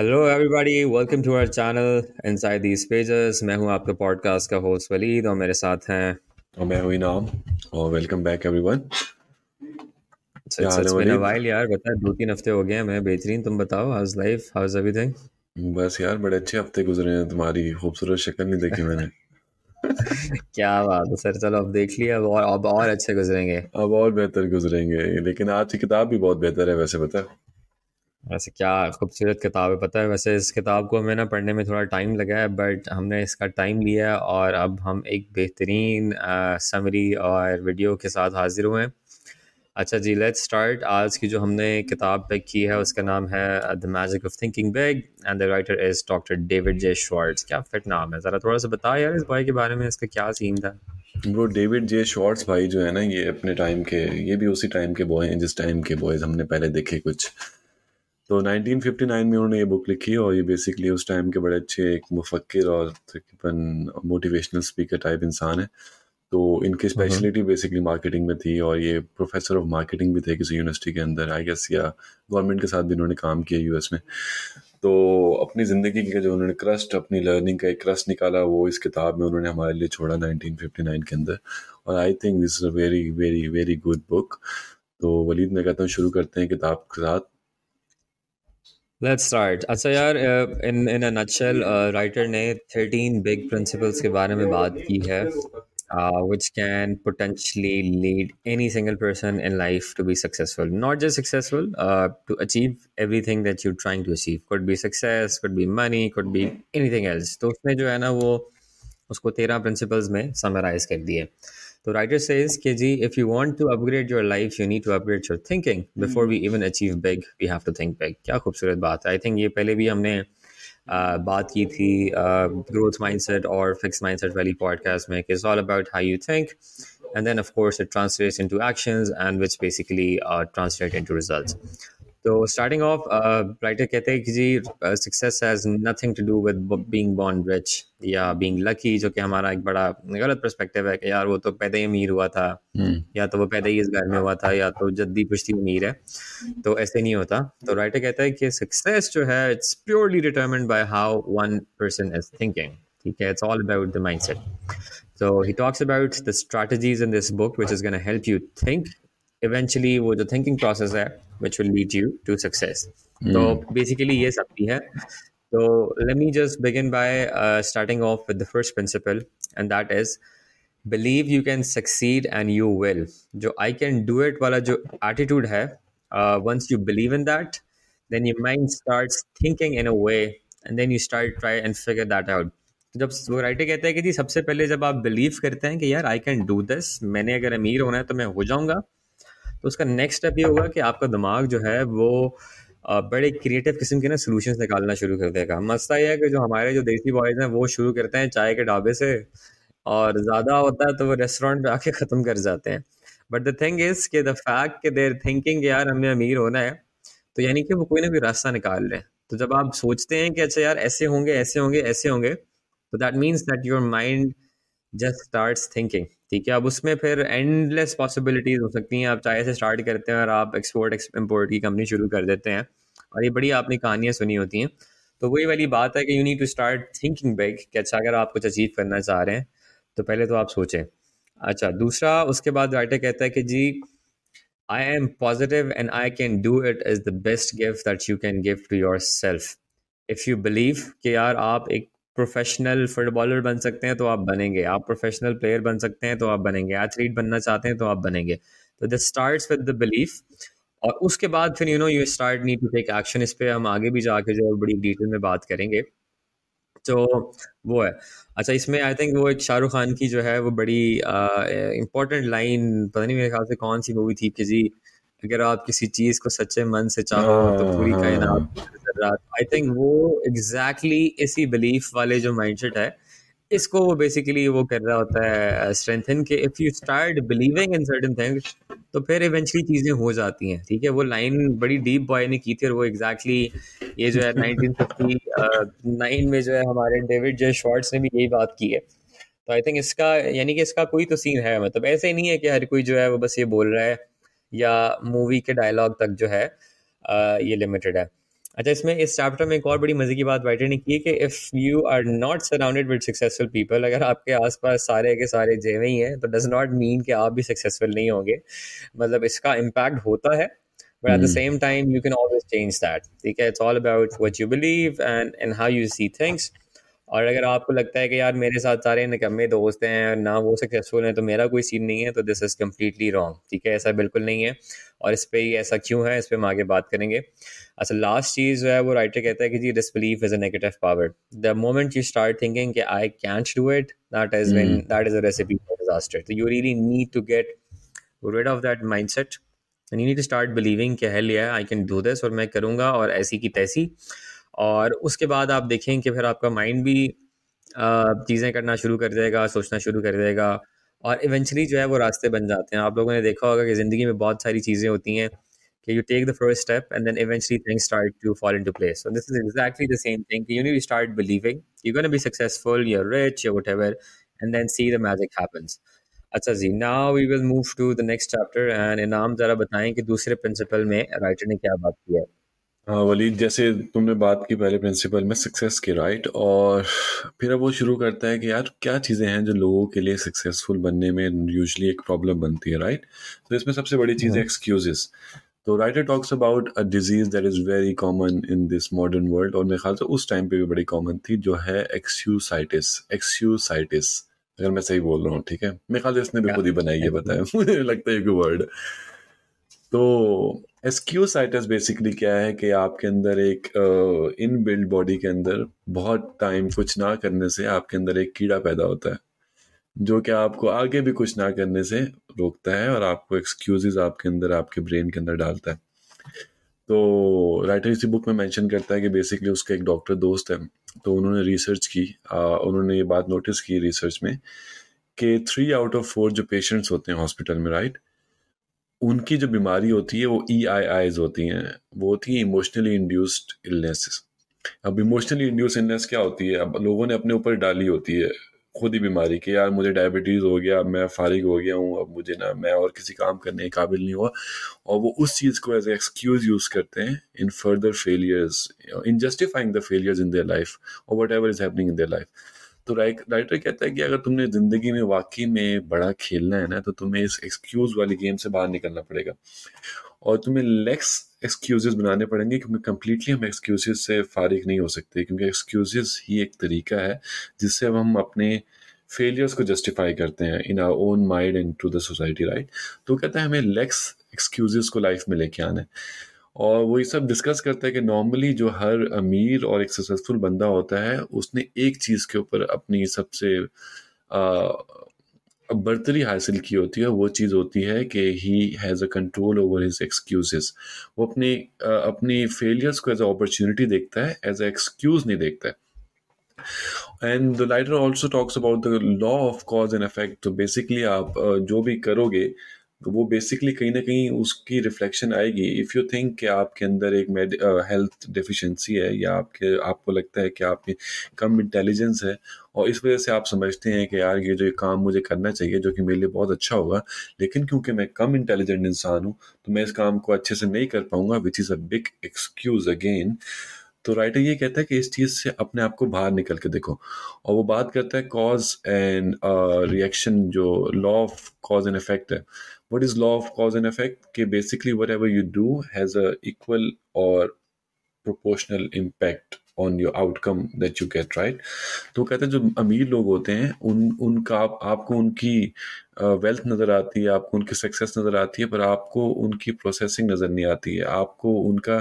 Hello everybody welcome to our channel inside these pages मैं हूँ आपका पॉडकास्ट का होस्ट वलीद और मेरे साथ हैं। और मैं हूँ इनाम। और वेलकम बैक एवरीवन वाइल यार बता दो तीन हफ़्ते हो गए हैं मैं बेहतरीन। तुम बताओ हाउस लाइफ हाउस एवरीथिंग बस यार बड़े अच्छे हफ़्ते गुजरे हैं तुम्हारी। खूबसूरत शक्ल नहीं देखी मैंने। क्या बात है सर। चलो अब देख लिया अब और अब और अच्छे गुजरेंगे। अब और बेहतर गुजरेंगे। लेकिन आज की किताब भी बहुत बेहतर है वैसे बता वैसे क्या खूबसूरत किताब है। पता है, वैसे इस किताब को हमें ना पढ़ने में थोड़ा टाइम लगा है बट हमने इसका टाइम लिया है और अब हम एक बेहतरीन समरी और वीडियो के साथ हाजिर हुए हैं। अच्छा जी लेट्स स्टार्ट आज की जो हमने किताब पिक की है, उसका नाम है the magic of thinking big and the writer is doctor David J Schwartz क्या फिट नाम है? ज़रा थोड़ा सा बता यार इस भाई के बारे में, इसका क्या सीन था? वो डेविड जे शॉर्ट्स भाई जो है ना, ये अपने टाइम के, ये भी उसी टाइम के बॉय हैं, जिस टाइम के बॉयज़ हमने पहले देखे कुछ। तो 1959 में उन्होंने ये बुक लिखी और ये बेसिकली उस टाइम के बड़े अच्छे एक मुफक्र और तकरीबन मोटिवेशनल स्पीकर टाइप इंसान है। तो इनकी स्पेशलिटी बेसिकली मार्केटिंग में थी और ये प्रोफेसर ऑफ़ मार्केटिंग भी थे किसी यूनिवर्सिटी के अंदर आई गेस या गवर्नमेंट के साथ भी उन्होंने काम किया यूएस में। तो अपनी ज़िंदगी का जो उन्होंने क्रस्ट अपनी लर्निंग का एक क्रस्ट निकाला वो इस किताब में उन्होंने हमारे लिए छोड़ा 1959 के अंदर। और I think this is a very very very good book तो वलीद मैं कहता हूँ शुरू करते हैं किताब के साथ। लेट्स स्टार्ट अच्छा यार in in a nutshell writer ने थर्टीन बिग प्रिंसिपल्स के बारे में बात की है which can potentially lead any single person in life to be successful not just successful to achieve every thing that you trying to achieve could be success could be money could be any thing else तो उसमें जो है ना, वो, उसको तेरह principles में summarise कर दिए। तो राइटर सेज कि जी if you want to upgrade your life you need to upgrade your thinking before we even achieve big we have to think big क्या खूबसूरत बात है। आई थिंक ये पहले भी हमने uh, बात की थी ग्रोथ माइंडसेट और फिक्स माइंडसेट वाली पॉडकास्ट में it's all about how you think and then of course it translates into actions and which basically uh, translate into results. तो स्टार्टिंग ऑफ़ राइटर कहते हैं कि जी success has nothing to do with being born rich या being lucky जो कि हमारा एक बड़ा गलत पर्सपेक्टिव है कि यार वो तो पैदा ही अमीर हुआ था hmm. या तो वो पैदा ही इस घर में हुआ था या तो जद्दी पुश्ती अमीर है। तो ऐसे नहीं होता। तो राइटर कहता है कि सक्सेस जो है it's purely determined by how one person is thinking ठीक है? It's all about the mindset he talks about the strategies in this book which is going to help you think. Eventually वो जो thinking process है which will lead you to success. Mm. So basically ये सब भी है. So let me just begin by uh, starting off with the first principle, and that is believe you can succeed and you will. जो I can do it वाला जो attitude है, uh, once you believe in that, then your mind starts thinking in a way, and then you start try and figure that out. तो जब वो writer कहते हैं कि जी सबसे पहले जब आप बिलीव करते हैं कि यार आई कैन डू दिस मैंने अगर अमीर होना है तो मैं हो जाऊंगा तो उसका नेक्स्ट स्टेप ये होगा कि आपका दिमाग जो है वो बड़े क्रिएटिव किस्म के ना सोल्यूशन निकालना शुरू कर देगा। मसला यह है कि जो हमारे जो देसी बॉयज़ हैं वो शुरू करते हैं चाय के ढाबे से और ज़्यादा होता है तो वो रेस्टोरेंट पे आके ख़त्म कर जाते हैं। बट द थिंग इज़ कि द फैक्ट कि देर थिंकिंग यार हमें अमीर होना है तो यानी कि वो कोई ना कोई रास्ता निकाल हैं। तो जब आप सोचते हैं कि अच्छा यार ऐसे होंगे ऐसे होंगे ऐसे होंगे तो that means that your mind just start thinking ठीक है? अब उसमें फिर एंडलेस पॉसिबिलिटीज हो सकती हैं? आप चाय से स्टार्ट करते हैं और आप एक्सपोर्ट इम्पोर्ट की कंपनी शुरू कर देते हैं। और ये बड़ी आपने कहानियाँ सुनी होती हैं। तो वही वाली बात है कि you need to start thinking big कि अच्छा अगर आप कुछ अचीव करना चाह रहे हैं तो पहले तो आप सोचें। अच्छा दूसरा, उसके बाद राइटर कहता है कि जी I am positive and I can do it is the best gift that you can give to yourself if you believe कि यार आप एक प्रोफेशनल फुटबॉलर बन सकते हैं तो आप बनेंगे। आप प्रोफेशनल प्लेयर बन सकते हैं तो आप बनेंगे। एथलीट बनना चाहते हैं तो आप बनेंगे। तो this starts with the belief और उसके बाद फिर you know you start need to take action इस पर हम आगे भी जाके जो बड़ी डिटेल में बात करेंगे। तो वो है। अच्छा इसमें आई थिंक वो एक शाहरुख खान की जो है वो बड़ी इंपॉर्टेंट लाइन पता नहीं मेरे ख्याल से कौन सी मूवी थी कि जी अगर आप किसी चीज़ को सच्चे मन से चाहो तो पूरी हाँ, कायनात हाँ। आई थिंक वो एग्जैक्टली exactly इसी बिलीफ वाले जो माइंडसेट है इसको वो बेसिकली वो कर रहा होता है स्ट्रेंथन के if you start believing in certain things तो फिर इवेंचुअली चीज़ें हो जाती हैं ठीक है? वो लाइन बड़ी डीप बॉय ने की थी और वो एग्जैक्टली exactly ये जो है 1959 में जो है हमारे डेविड जे शॉर्ट्स ने भी यही बात की है। तो आई थिंक इसका यानी कि इसका कोई तो सीन है मतलब ऐसे नहीं है कि हर कोई जो है वो बस ये बोल रहा है। या मूवी के डायलॉग तक जो है आ, ये लिमिटेड है। अच्छा इसमें इस चैप्टर में एक और बड़ी मज़े की बात राइटर ने की है कि if you are not surrounded with successful people अगर आपके आसपास सारे के सारे जेवे ही हैं तो डज नॉट मीन कि आप भी सक्सेसफुल नहीं होंगे। मतलब इसका इम्पैक्ट होता है but at the same time you can always change that ठीक है it's all about what you believe and and how you see things और अगर आपको लगता है कि यार मेरे साथ सारे निकम्मे दोस्त हैं ना वो सक्सेसफुल हैं तो मेरा कोई सीन नहीं है तो दिस इज़ कम्प्लीटली रॉन्ग ठीक है? ऐसा बिल्कुल नहीं है और इस पर ही ऐसा क्यों है? इस पर हम आगे बात करेंगे। अच्छा लास्ट चीज़ जो है वो राइटर कहता है कि जी disbelief is a negative power the moment you start thinking कि I can't do it that is when that is a recipe for disaster तो you really need to get rid of that mindset and you need to start believing कि hell yeah I can do this और मैं करूँगा और ऐसी की तैसी। और उसके बाद आप देखें कि फिर आपका माइंड भी चीज़ें करना शुरू कर देगा, सोचना शुरू कर देगा और इवेंचुअली जो है वो रास्ते बन जाते हैं। आप लोगों ने देखा होगा कि ज़िंदगी में बहुत सारी चीज़ें होती हैं कि you take the first step and then eventually things start to fall into place so this is exactly the same thing you need start believing you gonna be successful you are rich you whatever and then see the magic happens अच्छा जी now we will move to the next chapter and इनाम जरा बताएँ कि दूसरे principal में writer ने क्या बात की है। हाँ वलीद जैसे तुमने बात की पहले प्रिंसिपल में सक्सेस की राइट और फिर अब वो शुरू करता है कि यार क्या चीज़ें हैं जो लोगों के लिए सक्सेसफुल बनने में यूजली एक प्रॉब्लम बनती है राइट तो इसमें सबसे बड़ी चीज़ है। एक्सक्यूजेस तो writer talks about a disease that is very common in this modern world और मेरे ख्याल से उस टाइम पे भी बड़ी कॉमन थी जो है एक्सयूसाइटिस एक्सयूसाइटिस अगर मैं सही बोल रहा हूँ ठीक है? मेरे ख्याल से इसने भी खुद ही बनाई है बताया मुझे लगता है वर्ड तो एस्क्यूसाइटस बेसिकली क्या है कि आपके अंदर एक इन बिल्ड बॉडी के अंदर बहुत टाइम कुछ ना करने से आपके अंदर एक कीड़ा पैदा होता है जो कि आपको आगे भी कुछ ना करने से रोकता है और आपको एक्सक्यूजेज आपके अंदर आपके ब्रेन के अंदर डालता है। तो राइटर इसी बुक में मेंशन करता है कि बेसिकली उसका एक डॉक्टर दोस्त है तो उन्होंने रिसर्च की आ, उन्होंने ये बात नोटिस की रिसर्च में कि थ्री आउट ऑफ़ फोर जो पेशेंट्स होते हैं हॉस्पिटल में राइट उनकी जो बीमारी होती है, वो ई आई आईज होती हैं। वो होती हैं इमोशनली इंड्यूस्ड इलनेस अब इमोशनली इंड्यूस इलनेस क्या होती है? अब लोगों ने अपने ऊपर डाली होती है खुद ही बीमारी कि, यार, मुझे डायबिटीज़ हो गया, मैं फारिग हो गया हूँ, अब मुझे ना, मैं और किसी काम करने के काबिल नहीं हुआ। और वो उस चीज़ को एज ए एक्सक्यूज़ यूज़ करते हैं in further failures in justifying the failures in their life और whatever is happening in their life तो राइटर कहता है कि अगर तुमने ज़िंदगी में वाकई में बड़ा खेलना है ना तो तुम्हें इस एक्सक्यूज़ वाली गेम से बाहर निकलना पड़ेगा। और तुम्हें लेक्स एक्सक्यूजेस बनाने पड़ेंगे क्योंकि कम्प्लीटली हम एक्सक्यूजेस से फारिग नहीं हो सकते, क्योंकि एक्सक्यूजेस ही एक तरीका है जिससे अब हम अपने फेलियर्स को जस्टिफाई करते हैं in our own mind and to the society right तो कहता है हमें लेक्स एक्सक्यूजेस को लाइफ में लेके आना है। और वो ये सब डिस्कस करता है कि नॉर्मली जो हर अमीर और एक सक्सेसफुल बंदा होता है, उसने एक चीज़ के ऊपर अपनी सबसे बर्तरी हासिल की होती है वो चीज़ होती है कि he has a control over his excuses वो अपनी अपनी फेलियर्स को एज अ अपॉर्चुनिटी देखता है एज अ एक्सक्यूज नहीं देखता है। And the writer also talks about the law of cause and effect तो बेसिकली आप जो भी करोगे वो बेसिकली कहीं ना कहीं उसकी रिफ्लेक्शन आएगी। इफ़ यू थिंक कि आपके अंदर एक हेल्थ डिफिशिएंसी है या आपके, आपको लगता है कि आपके कम इंटेलिजेंस है और इस वजह से आप समझते हैं कि यार ये जो काम मुझे करना चाहिए जो कि मेरे लिए बहुत अच्छा होगा, लेकिन क्योंकि मैं कम इंटेलिजेंट इंसान हूँ तो मैं इस काम को अच्छे से नहीं कर पाऊँगा which is a big excuse again तो राइटर ये कहता है कि इस चीज़ से अपने आप को बाहर निकल के देखो। और वो बात करता है कॉज एंड रिएक्शन जो law of cause and effect है। What is law of cause and effect? Okay basically whatever you do has a equal or proportional impact on your outcome that you get right तो कहते हैं जो अमीर लोग होते हैं उन उनका आप, आपको उनकी वेल्थ नज़र आती है आपको उनकी सक्सेस नज़र आती है पर आपको उनकी प्रोसेसिंग नज़र नहीं आती है। आपको उनका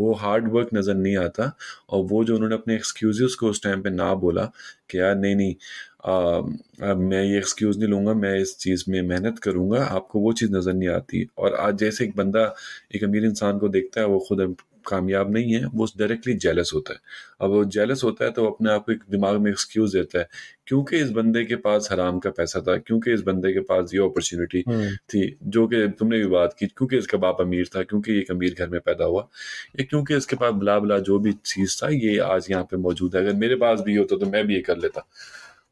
वो हार्ड वर्क नज़र नहीं आता। और वो जो उन्होंने अपने एक्सक्यूज़ को उस टाइम पे ना बोला कि यार नहीं नहीं आ, आ, मैं ये एक्सक्यूज़ नहीं लूँगा मैं इस चीज़ में मेहनत करूँगा आपको वो चीज़ नज़र नहीं आती। और आज जैसे एक बंदा एक अमीर इंसान को देखता है वो खुद कामयाब नहीं है वो डायरेक्टली जेलस होता है। अब वो जेलस होता है तो अपने आप को एक दिमाग में एक्सक्यूज देता है क्योंकि इस बंदे के पास हराम का पैसा था क्योंकि इस बंदे के पास ये अपॉर्चुनिटी हम्म। थी जो कि तुमने भी बात की क्योंकि इसका बाप अमीर था क्योंकि एक अमीर घर में पैदा हुआ या क्योंकि इसके पास बुला बुला जो भी चीज़ था ये आज यहाँ पे मौजूद है। अगर मेरे पास भी होता तो मैं भी ये कर लेता।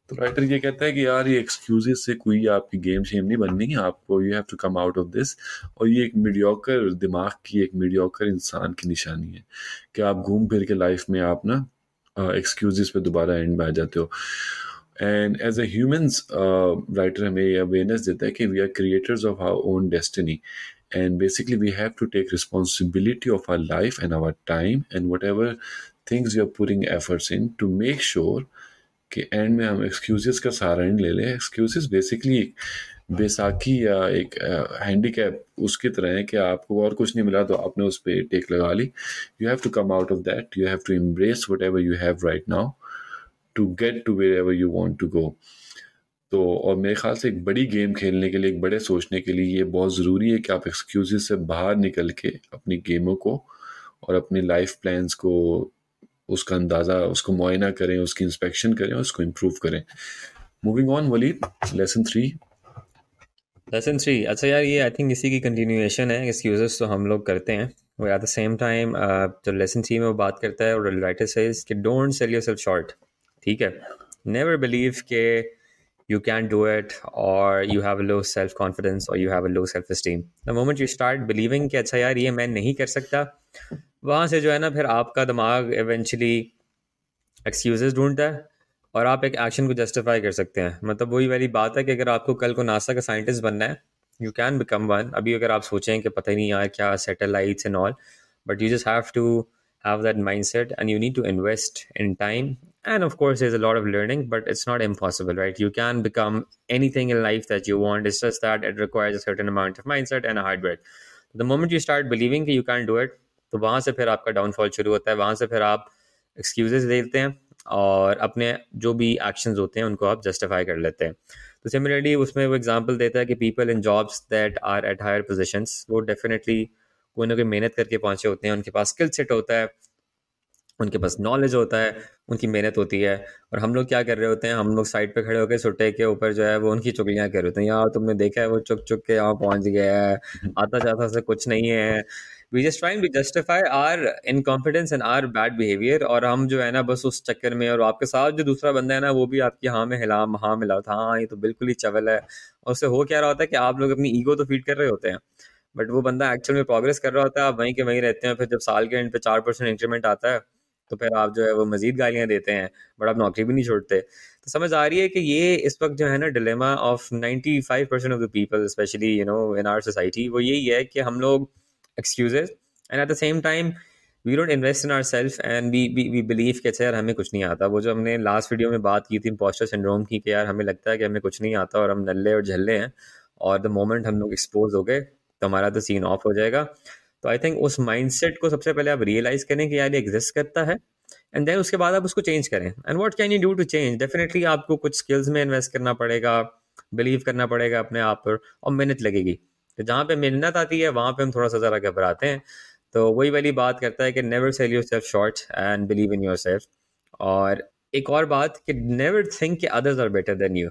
तो राइटर ये कहता है कि यार, ये एक्सक्यूजेस से कोई आपकी गेम शेम नहीं बननी। आपको you have to come out of this और ये एक मीडियोकर दिमाग की एक मीडियोकर इंसान की निशानी है कि आप घूम फिर के लाइफ में आप ना एक्सक्यूजेस पे दोबारा एंड में आ जाते हो। And as a humans writer हमें ये अवेयरनेस देता है कि we are creators of our own destiny and basically we have to take responsibility of our life and our time and things we are putting efforts in to make sure कि end में हम excuses का सहारा नहीं ले लें। Excuses basically एक बेसाखी या एक हैंडी कैप उसकी तरह है कि आपको और कुछ नहीं मिला तो आपने उस पर टेक लगा ली। You have to come out of that you have to embrace whatever you have right now to get to wherever you want to go तो और मेरे ख्याल से एक बड़ी गेम खेलने के लिए, एक बड़े सोचने के लिए ये बहुत ज़रूरी है कि आप एक्सक्यूज से बाहर निकल के अपनी गेमों को और अपनी लाइफ प्लान्स को उसका अंदाज़ा, उसको मुआयना करें, उसकी इंस्पेक्शन करें उसको इम्प्रूव करें। मूविंग ऑन वलीद लेसन थ्री लेसन थ्री अच्छा यार, ये आई थिंक इसी की कंटिन्यूएशन है एक्सक्यूजेस तो हम लोग करते हैं। वो एट द सेम टाइम जो लेसन थ्री में वो बात करता है, और राइटर सेज कि don't sell yourself short ठीक है? नेवर बिलीव के you can't do it, or you have a low self confidence or you have a low self esteem the moment you start believing कि अच्छा यार, ये मैं नहीं कर सकता वहाँ से जो है ना, फिर आपका दिमाग इवेंचुअली एक्सक्यूज ढूंढता है और आप एक एक्शन को जस्टिफाई कर सकते हैं। मतलब वही वाली बात है कि अगर आपको कल को नासा का साइंटिस्ट बनना है यू कैन बिकम वन अभी अगर आप सोचें कि पता ही नहीं यार क्या satellite and all but you just have to have that mindset and you need to invest in time and of course is a lot of learning but it's not impossible right you can become anything in life that you want it's that it requires a amount of mindset and hard work the moment you start believing you can do it तो वहाँ से फिर आपका downfall शुरू होता है। वहाँ से फिर आप एक्सक्यूजेस देते हैं और अपने जो भी एक्शन होते हैं उनको आप जस्टिफाई कर लेते हैं। तो सिमिलरली उसमें वो एग्ज़ाम्पल देता है कि people in jobs that are at higher positions वो डेफिनेटली कोई ना कोई मेहनत करके पहुँचे होते हैं। उनके पास स्किल सेट होता है उनके पास नॉलेज होता है उनकी मेहनत होती है और हम लोग क्या कर रहे होते हैं? हम लोग साइड पे खड़े होकर सुटे के ऊपर जो है वो उनकी चुगलियाँ कर रहे होते हैं। यार तुमने देखा है वो चुक चुक के यहाँ पहुँच गया है आता जाता से कुछ नहीं है we just trying to justify our inconfidence and our bad behaviour और हम जो है ना बस उस चक्कर में और आपके साथ जो दूसरा बंदा है ना वो भी आपकी हाँ में हिला हाँ मिला, था हाँ ये तो बिल्कुल ही चवल है। और उससे हो क्या रहा होता है कि आप लोग अपनी ईगो तो फ़ीड कर रहे होते हैं, बट वो बंदा एक्चुअल में प्रोग्रेस कर रहा होता है, आप वहीं के वहीं रहते हैं, फिर जब साल के एंड पे चार परसेंट इंक्रीमेंट आता है तो फिर आप जो है वो मजीद गालियाँ देते हैं, बट आप नौकरी भी नहीं छोड़ते। तो समझ आ रही है कि ये इस वक्त जो है ना dilemma of 95 percent of the people specially you know in our society वो यही है कि हम लोग excuses and at the same time we don't invest in ourself and we we believe कि अच्छा यार हमें कुछ नहीं आता। वो जो हमने लास्ट वीडियो में बात की थी पोस्टर सिंड्रोम की कि यार हमें लगता है कि हमें कुछ नहीं आता और हम नल्ले और झल्ले हैं और द मोमेंट हम लोग एक्सपोज हो गए तो हमारा तो सीन ऑफ़ हो जाएगा। तो आई थिंक उस माइंडसेट को सबसे पहले आप रियलाइज़ करें कि यार ये एग्जिस्ट करता है एंड देन उसके बाद आप उसको चेंज करें। And what can you do to change definitely आपको कुछ स्किल्स में इन्वेस्ट करना पड़ेगा बिलीव करना पड़ेगा अपने आप पर और मेहनत लगेगी। तो जहाँ पे मेहनत आती है, वहाँ पे हम थोड़ा सा ज़रा घबराते हैं। तो वही वाली बात करता है कि never sell yourself short and believe in yourself और एक और बात कि नेवर थिंक कि others are better than you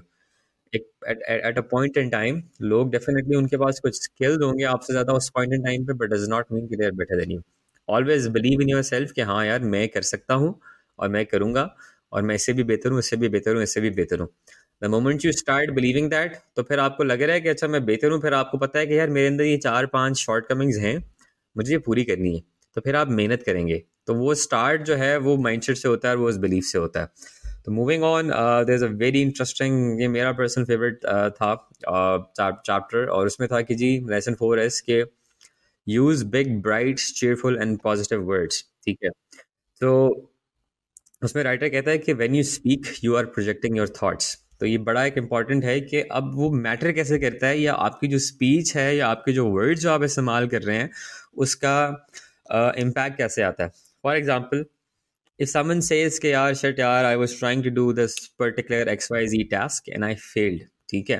at a point in time लोग डेफिनेटली उनके पास कुछ स्किल्स होंगे आपसे ज़्यादा उस पॉइंट इन टाइम पे बट डज नॉट मीन कि they are better than you always believe in yourself कि हाँ यार, मैं कर सकता हूँ और मैं करूँगा और मैं इससे भी बेहतर हूँ, इससे भी बेहतर हूँ, इससे भी बेहतर हूँ। The moment you start believing that तो फिर आपको लग रहा है कि अच्छा मैं बेहतर हूँ। फिर आपको पता है कि यार मेरे अंदर ये चार पाँच शॉर्ट कमिंग्स हैं मुझे ये पूरी करनी है। तो फिर आप मेहनत करेंगे। तो वो स्टार्ट जो है वो माइंडसेट से होता है वो उस बिलीफ से होता है। तो moving on there is a very interesting ये मेरा पर्सनल फेवरेट uh, था चैप्टर uh, और उसमें था कि जी लेसन फोर एस के use big bright cheerful and positive words ठीक है? तो उसमें राइटर कहता है कि when you speak you are projecting your thoughts तो ये बड़ा एक इंपॉर्टेंट है कि अब वो मैटर कैसे करता है या आपकी जो स्पीच है या आपके जो वर्ड्स जो आप इस्तेमाल कर रहे हैं उसका इम्पैक्ट uh, कैसे आता है? For example if someone says कि यार shit यार I was trying to do this particular XYZ task and I failed ठीक है?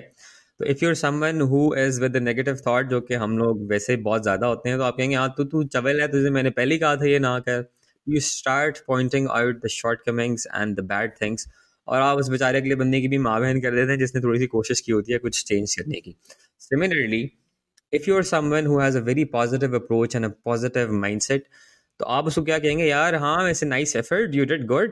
तो if you're someone who is with negative thought जो कि हम लोग वैसे बहुत ज़्यादा होते हैं तो आप कहेंगे हाँ तो तू चवल है तुझे मैंने पहले कहा था ये ना कर। You start pointing out the shortcomings and the bad things और आप उस बेचारे अगले बंदे की भी माँ बहन कर देते हैं, जिसने थोड़ी सी कोशिश की होती है कुछ चेंज करने की। Similarly if you are someone who has a very positive approach and a positive mindset तो आप उसको क्या कहेंगे? यार हाँ वैसे nice effort you did good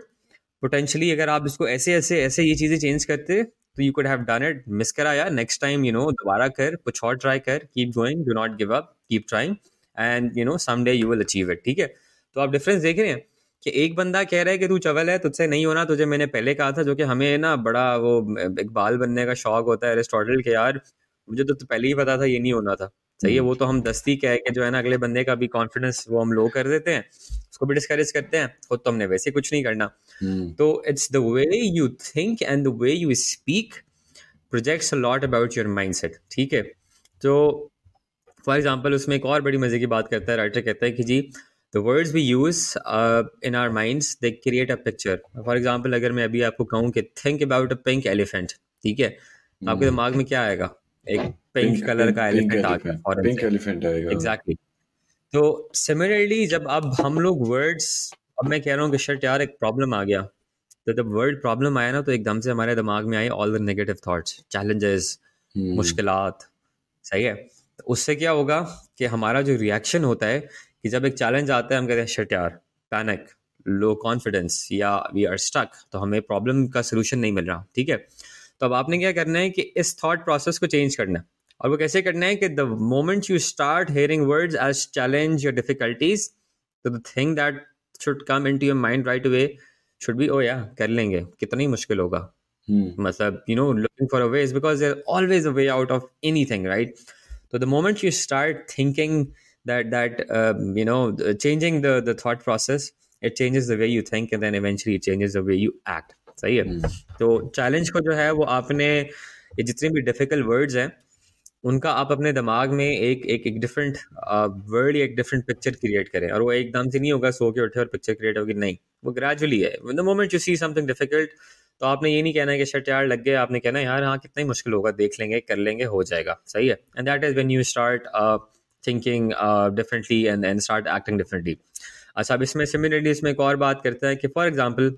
potentially अगर आप इसको ऐसे ऐसे ऐसे ये चीज़ें चेंज करते तो you could have done it miss करा, यार नेक्स्ट टाइम यू नो दोबारा कर, कुछ और ट्राई कर keep going do not give up keep trying and you know someday you will achieve it ठीक है? तो आप डिफरेंस देख रहे हैं? कि एक बंदा कह रहा है कि तू चवल है तुझसे नहीं होना तुझे मैंने पहले कहा था जो कि हमें ना बड़ा वो इकबाल बनने का शौक होता है एरिस्टोटल के यार मुझे तो, तो पहले ही पता था ये नहीं होना था सही है हम्म। वो तो हम दस्ती कह के जो है ना अगले बंदे का भी कॉन्फिडेंस वो हम लो कर देते हैं उसको भी डिस्करेज करते हैं खुद तो हमने वैसे कुछ नहीं करना हम्म। तो it's the way you think and the way you speak projects a lot about your mindset ठीक है तो फॉर एग्जांपल उसमें एक और बड़ी मज़े की बात करता है राइटर कहता है कि जी the words we use in our minds they create a picture for example अगर मैं अभी आपको कहूँ कि think about a pink elephant ठीक है? आपके हम्म। दिमाग में क्या आएगा? एक पिंक कलर का एलिफेंट आ गया पिंक एलिफेंट आएगा। एग्जैक्टली तो सिमिलरली जब अब हम लोग वर्ड्स अब मैं कह रहा हूँ कि शर्ट यार एक प्रॉब्लम आ गया। तो जब वर्ड प्रॉब्लम आया ना तो एकदम से हमारे दिमाग में आए all the negative thoughts challenges मुश्किलात सही है? तो उससे क्या होगा कि हमारा जो रिएक्शन होता है कि जब एक चैलेंज आता है हम कहते हैं शर्ट यार पैनिक लो कॉन्फिडेंस या वी आर स्टक तो हमें प्रॉब्लम का सोल्यूशन नहीं मिल रहा ठीक है? तो अब आपने क्या करना है कि इस थॉट प्रोसेस को चेंज करना है। और वो कैसे करना है कि the moment you start hearing words as challenge या डिफिकल्टीज तो the thing that should come in to your mind right way should be oh या कर लेंगे कितना ही मुश्किल होगा। hmm. मतलब you know looking for a way is because there always a way out of anything right तो the moment you start thinking that that uh, you know changing the the thought process it changes the way you think and then eventually it changes the way you act. सही है? Hmm. तो challenge को जो है वो आपने ये जितने भी डिफ़िकल्ट वर्ड्स हैं उनका आप अपने दिमाग में एक एक एक डिफरेंट वर्ड या एक डिफरेंट पिक्चर क्रिएट करें और वो एकदम से नहीं होगा सो के उठे और पिक्चर क्रिएट होगी नहीं। वो ग्रेजुअली है। The moment you see something difficult तो आपने ये नहीं कहना है कि शर्ट यार लग गया। आपने कहना है यार हाँ कितना ही मुश्किल होगा देख लेंगे कर लेंगे हो जाएगा। सही है? And that is when you start thinking differently and and start acting differently अच्छा अब इसमें सिमिलरली इसमें एक और बात करता है कि फॉर एग्ज़ाम्पल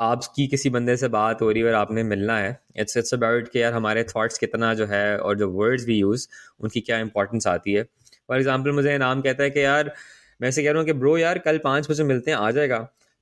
आपकी किसी बंदे से बात हो रही है और आपने मिलना है इट्स इट्स अबाउट कि यार हमारे थॉट्स कितना जो है और जो वर्ड्स भी यूज़ उनकी क्या इंपॉर्टेंस आती है। फॉर एग्ज़ाम्पल मुझे नाम कहता है कि यार, मैं ऐसे कह रहा हूँ कि ब्रो यार, कल पाँच बजे मिलते हैं, आ जाएगा।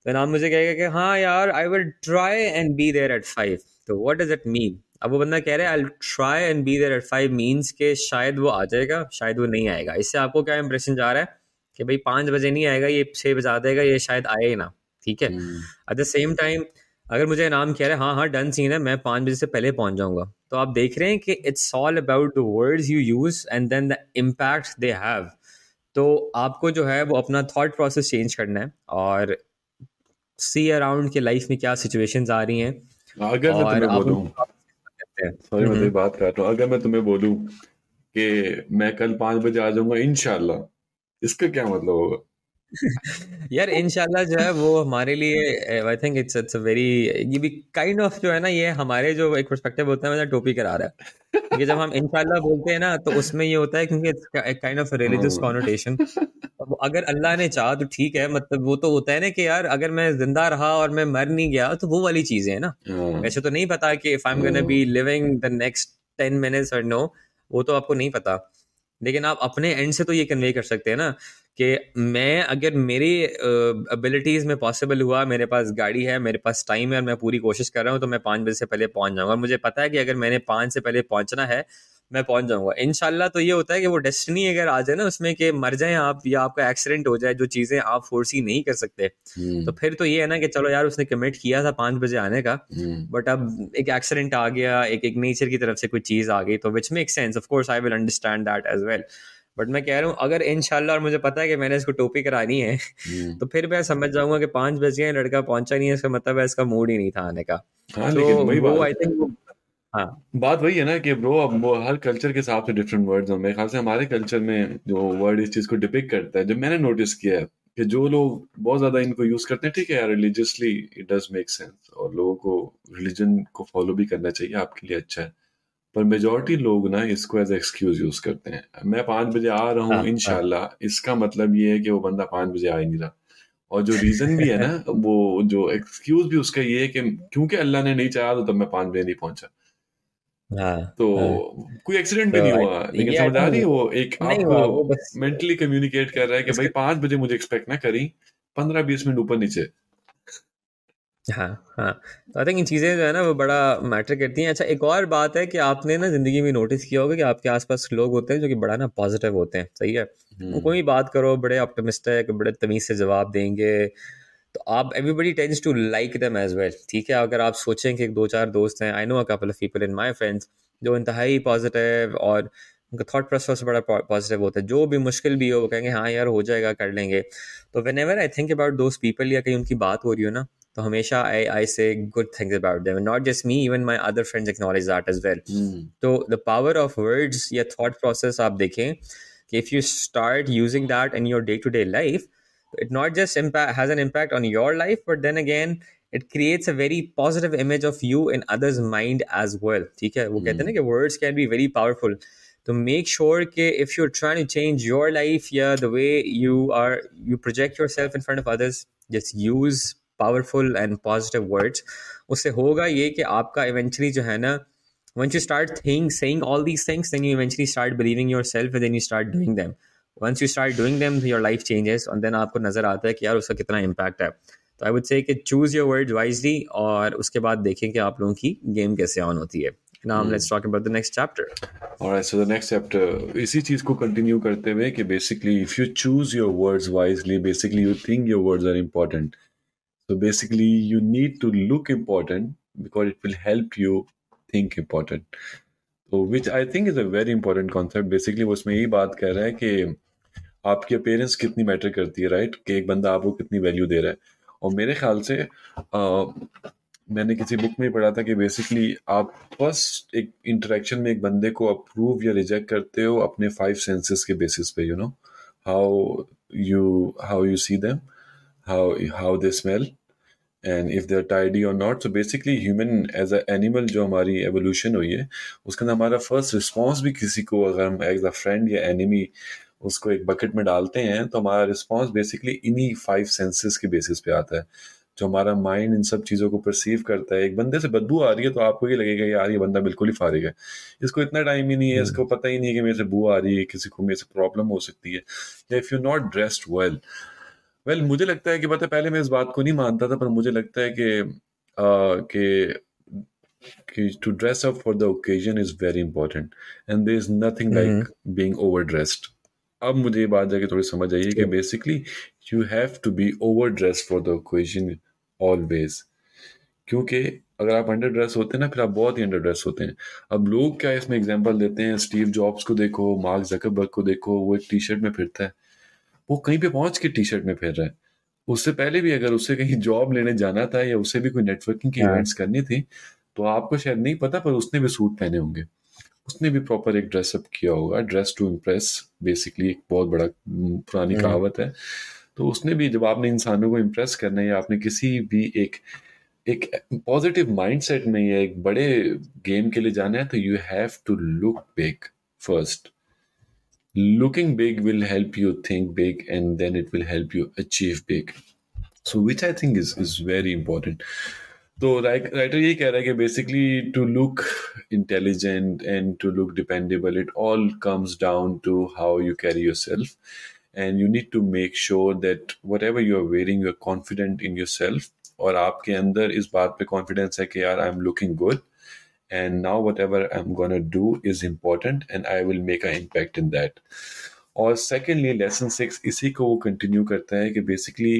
तो नाम मुझे कहेगा कि हाँ यार I will try and be there at five तो वट डज इट मीन अब वो बंदा कह रहा है I try and be there at five means के शायद वो आ जाएगा शायद वो नहीं आएगा। इससे आपको क्या इंप्रेशन जा रहा है कि भाई पाँच बजे नहीं आएगा ये छः बजे आ जाएगा ये शायद आए ही ना ठीक है? एट द सेम टाइम अगर मुझे इनाम कह रहे हैं हाँ हाँ डन सीन है मैं पाँच बजे से पहले पहुँच जाऊँगा। तो आप देख रहे हैं कि it's all about the words you use and then the impact they have तो आपको जो है वो अपना थॉट प्रोसेस चेंज करना है और सी अराउंड के लाइफ में क्या सिचुएशंस आ रही हैं। अगर मैं तुम्हें बोलूँ। सॉरी मैं बात कर रहा हूँ। अगर मैं तुम्हें बोलूँ कि मैं कल पाँच बजे आ जाऊँगा इनशाला इसका क्या मतलब होगा? यार इनशाला जो है वो हमारे लिए I think it's it's a very ये भी काइंड ऑफ़ जो है ना ये हमारे जो एक पर्सपेक्टिव होता है मतलब टोपी करा रहा है। क्योंकि जब हम इनशाला बोलते हैं ना तो उसमें ये होता है क्योंकि it's kind of religious connotation अगर अल्लाह ने चाहा तो ठीक है मतलब वो तो होता है ना कि यार अगर मैं ज़िंदा रहा और मैं मर नहीं गया तो वो वाली चीज़ें है ना। वैसे तो नहीं पता कि if I am gonna be living the next ten minutes और नो वो तो आपको नहीं पता। लेकिन आप अपने एंड से तो ये कन्वे कर सकते हैं ना। कि मैं अगर मेरी एबिलिटीज में पॉसिबल हुआ मेरे पास गाड़ी है मेरे पास टाइम है और मैं पूरी कोशिश कर रहा हूँ तो मैं पाँच बजे से पहले पहुँच जाऊँगा। और मुझे पता है कि अगर मैंने पाँच से पहले पहुँचना है मैं पहुँच जाऊँगा। इनशाला तो ये होता है कि वो डेस्टिनी अगर आ जाए ना उसमें कि मर जाए आप या आपका एक्सीडेंट हो जाए जो चीज़ें आप फोर्स ही नहीं कर सकते। हम्म। तो फिर तो ये है ना कि चलो यार उसने कमिट किया था पाँच बजे आने का बट हम्म। अब एक एक्सीडेंट आ गया एक एक नेचर की तरफ़ से कोई चीज़ आ गई तो which make sense of course I will understand that as well but मैं कह रहा हूँ अगर इनशाला और मुझे पता है कि मैंने इसको टोपी करानी है हम्म। तो फिर मैं समझ जाऊँगा कि पाँच बजे लड़का पहुँचा नहीं है इसका मतलब है इसका मूड ही नहीं था आने का। हाँ, तो वो आई थिंक हाँ। बात वही है ना कि ब्रो अब हर कल्चर के हिसाब से डिफरेंट वर्ड्स हैं। मेरे ख्याल से हमारे कल्चर में जो वर्ड इस चीज़ को डिपिक करता है जो मैंने नोटिस किया है कि जो लोग बहुत ज़्यादा इनको यूज़ करते हैं ठीक है religiously it does make sense और लोगों को रिलीजन को फॉलो भी करना चाहिए आपके लिए अच्छा है। पर मेजोरिटी लोग ना इसको एज एक्सक्यूज यूज़ करते हैं। मैं पाँच बजे आ रहा हूँ हाँ, इनशाला हाँ. इसका मतलब ये है कि वो बंदा पाँच बजे आ ही नहीं रहा। और जो रीजन भी है ना वो जो एक्सक्यूज भी उसका ये है कि क्योंकि अल्लाह ने नहीं चाहा तो तब मैं पाँच बजे नहीं पहुँचा। हाँ, तो हाँ, कोई एक्सीडेंट भी तो नहीं हुआ। लेकिन समझ आ रही वो एक आपको मेंटली कम्युनिकेट कर रहा है कि भाई पाँच बजे मुझे एक्सपेक्ट ना करी पंद्रह बीस मिनट ऊपर नीचे। हाँ हाँ। तो आई थिंक इन चीज़ें जो है ना वो बड़ा मैटर करती हैं। अच्छा एक और बात है कि आपने ना ज़िंदगी में नोटिस किया होगा कि आपके आसपास लोग होते हैं जो कि बड़ा ना पॉजिटिव होते हैं सही है? वो हम्म। कोई बात करो बड़े ऑप्टिमिस्टिक बड़े तमीज़ से जवाब देंगे। तो आप everybody tends to like them as well ठीक है? अगर आप सोचें कि एक दो चार दोस्त हैं I know a couple of people in my friends जो इंतहाई पॉजिटिव और उनका थॉट प्रोसेस बड़ा पॉजिटिव होता है। जो भी मुश्किल भी हो वो कहेंगे हाँ यार हो जाएगा कर लेंगे। तो whenever I think about those people या कहीं उनकी बात हो रही हो ना तो हमेशा I I say good things about them not just me even my other friends acknowledge that as well hmm तो द पावर ऑफ वर्ड्स या थॉट प्रोसेस आप देखें कि if you start using that in your day to day life it not just impact has an impact on your life but then again it creates a very positive image of you in others mind as well ठीक है वो कहते हैं ना कि words can be very powerful तो make sure कि if you're trying to change your life yeah the way you are you project yourself in front of others just use powerful and positive words उससे होगा ये कि आपका eventually जो है ना once you start thing saying all these things then you eventually start believing yourself then you start doing them once you start doing them your life changes और then आपको नज़र आता है कि यार उसका कितना इम्पैक्ट है। तो आई वुड से कि चूज़ योर वर्ड वाइजली और उसके बाद देखें कि आप लोगों की गेम कैसे ऑन होती है। Now, hmm. let's talk about the next chapter. All right, so the next chapter, इसी चीज़ को कंटिन्यू करते हुए कि basically if you choose your words wisely basically you think your words are important so basically you need to look important because it will help you think important. So which I think is a very important concept. Basically वो उसमें यही बात कर रहा है कि आपकी appearance कितनी मैटर करती है राइट कि एक बंदा आपको कितनी वैल्यू दे रहा है। और मेरे ख्याल से आ, मैंने किसी बुक में पढ़ा था कि बेसिकली आप फ़र्स्ट एक इंटरेक्शन में एक बंदे को अप्रूव या रिजेक्ट करते हो अपने फाइव सेंसेस के बेसिस पे you know how you how you see them how how they smell and if they are tidy और not so basically human as a animal जो हमारी एवोल्यूशन हुई है उसके अंदर हमारा फ़र्स्ट रिस्पॉन्स भी किसी को अगर हम एज अ फ्रेंड या एनिमी उसको एक बकेट में डालते हैं तो हमारा रिस्पॉन्स बेसिकली इन्हीं फाइव सेंसेस के बेसिस पे आता है जो हमारा माइंड इन सब चीज़ों को परसीव करता है। एक बंदे से बदबू आ रही है तो आपको ये लगेगा यार ये बंदा बिल्कुल ही फारिग है। इसको इतना टाइम ही नहीं है इसको पता ही नहीं है कि मेरे से बू आ रही है किसी को मेरे से प्रॉब्लम हो सकती है। If you not dressed well well well, मुझे लगता है कि पता पहले मैं इस बात को नहीं मानता था पर मुझे लगता है कि कि कि to dress up for the occasion is very important and there is nothing like being overdressed अब मुझे ये बात जाके थोड़ी समझ आई है कि basically you have to be overdress for the occasion always क्योंकि अगर आप अंडर ड्रेस होते हैं ना फिर आप बहुत ही अंडर ड्रेस होते हैं। अब लोग क्या इसमें एग्ज़ाम्पल देते हैं? स्टीव जॉब्स को देखो मार्क जकरबर्ग को देखो वो एक टी शर्ट में फिरता है। वो कहीं पे पहुँच के टी शर्ट में फिर रहा है। उससे पहले भी अगर उसे कहीं जॉब लेने जाना था या उसे भी कोई नेटवर्किंग की इवेंट्स करनी थी तो आपको शायद नहीं पता पर उसने भी सूट पहने होंगे। उसने भी प्रॉपर एक ड्रेसअप किया होगा ड्रेस टू इम्प्रेस बेसिकली एक बहुत बड़ा पुरानी कहावत है। तो उसने भी जब आपने इंसानों को इम्प्रेस करना है या आपने किसी भी एक एक पॉजिटिव माइंडसेट में या एक बड़े गेम के लिए जाना है तो you have to look big first looking big will help you think big, and then it will help you achieve big. So, which i think is is very important. तो राइटर यही कह रहा है कि basically to look intelligent and to look dependable it all comes down to how you carry yourself and you need to make sure that whatever you are wearing you are confident in yourself और आपके अंदर इस बात पे confidence है कि यार I am looking good and now whatever i'm going to do is important, and i will make an impact in that. और सेकेंडली लेसन सिक्स इसी को वो कंटिन्यू करता है कि बेसिकली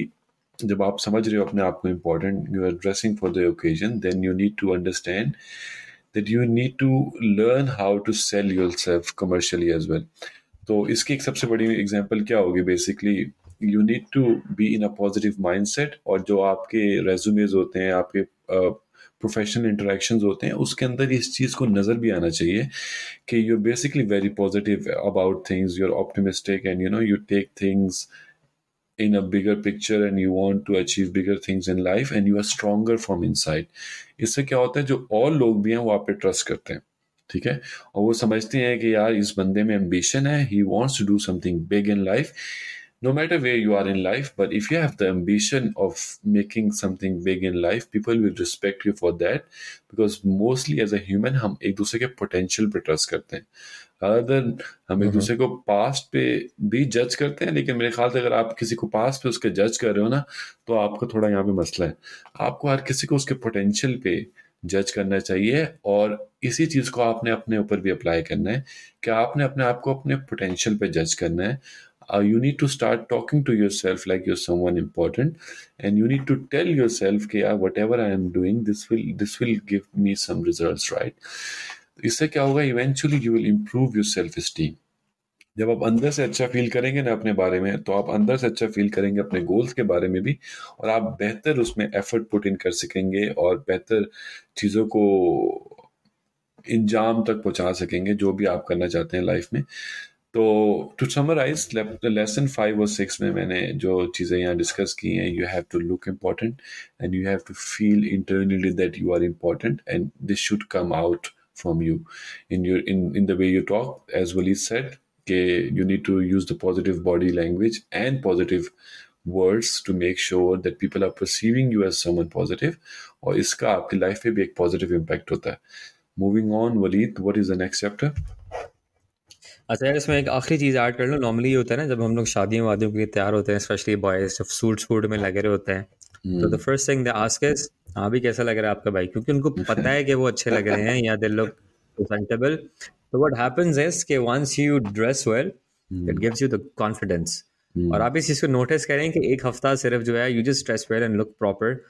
जब आप समझ रहे हो अपने आप को important you are dressing for the occasion then you need to understand that you need to learn how to sell yourself commercially as well तो इसकी एक सबसे बड़ी एग्ज़ाम्पल क्या होगी? Basically you need to be in a positive mindset और जो आपके रेज्यूमेज होते हैं, आपके प्रोफेशनल इंटरेक्शंस होते हैं, उसके अंदर इस चीज़ को नज़र भी आना चाहिए कि you basically very positive about things you are optimistic and you know you take things in a bigger picture and you want to achieve bigger things in life and you are stronger from inside. इससे क्या होता है, जो और लोग भी हैं, वो आप पे ट्रस्ट करते हैं, ठीक है? और वो समझते हैं कि यार, इस बंदे में एम्बिशन है ही wants to do something big in life no matter where you are in life but if you have the ambition of making something big in life people will respect you for that because mostly as a human हम एक दूसरे के potential पे trust करते हैं। Other हम एक दूसरे को पास्ट पे भी जज करते हैं लेकिन मेरे ख्याल से अगर आप किसी को पास्ट पे उसके जज कर रहे हो ना तो आपका थोड़ा यहाँ पे मसला है। आपको हर किसी को उसके पोटेंशियल पे जज करना चाहिए और इसी चीज़ को आपने अपने ऊपर भी अप्लाई करना है कि आपने अपने आप को अपने पोटेंशियल पे जज करना है। Uh, you need to start talking to yourself like you're someone important and you need to tell yourself कि yeah, whatever I am doing this will this will give me some results right इससे क्या होगा eventually you will improve your self esteem जब आप अंदर से अच्छा feel करेंगे ना अपने बारे में तो आप अंदर से अच्छा फील करेंगे अपने गोल्स के बारे में भी और आप बेहतर उसमें एफर्ट पुट इन कर सकेंगे और बेहतर चीज़ों को इंजाम तक पहुँचा सकेंगे जो भी आप करना चाहते हैं लाइफ में तो टू समराइज लेसन फाइव और सिक्स में मैंने जो चीज़ें यहाँ डिस्कस की हैं you have to look important and you have to feel internally that you are important and this should come out from you in your in in the way you talk as well is set के you need to use the positive body language and positive words to make sure that people are perceiving you as someone positive और इसका आपकी life पे भी एक positive impact होता है। Moving on Waleed what is the next chapter अच्छा यार इसमें एक आखिरी चीज़ ऐड कर लो? नॉर्मली ये होता है ना जब हम लोग शादियों वादियों के लिए तैयार होते हैं स्पेशली बॉयज़ जब सूट सूट में लगे रहे होते हैं तो the first thing they ask is हाँ भी कैसा लग रहा है आपका भाई? क्योंकि उनको पता है कि वो अच्छे लग रहे हैं या दे लुक प्रेजेंटेबल तो व्हाट हैपेंस इज़ कि once you dress well it gives you the confidence और आप इस चीज़ को नोटिस करें कि एक हफ़्ता सिर्फ़ जो है you just dress well and look proper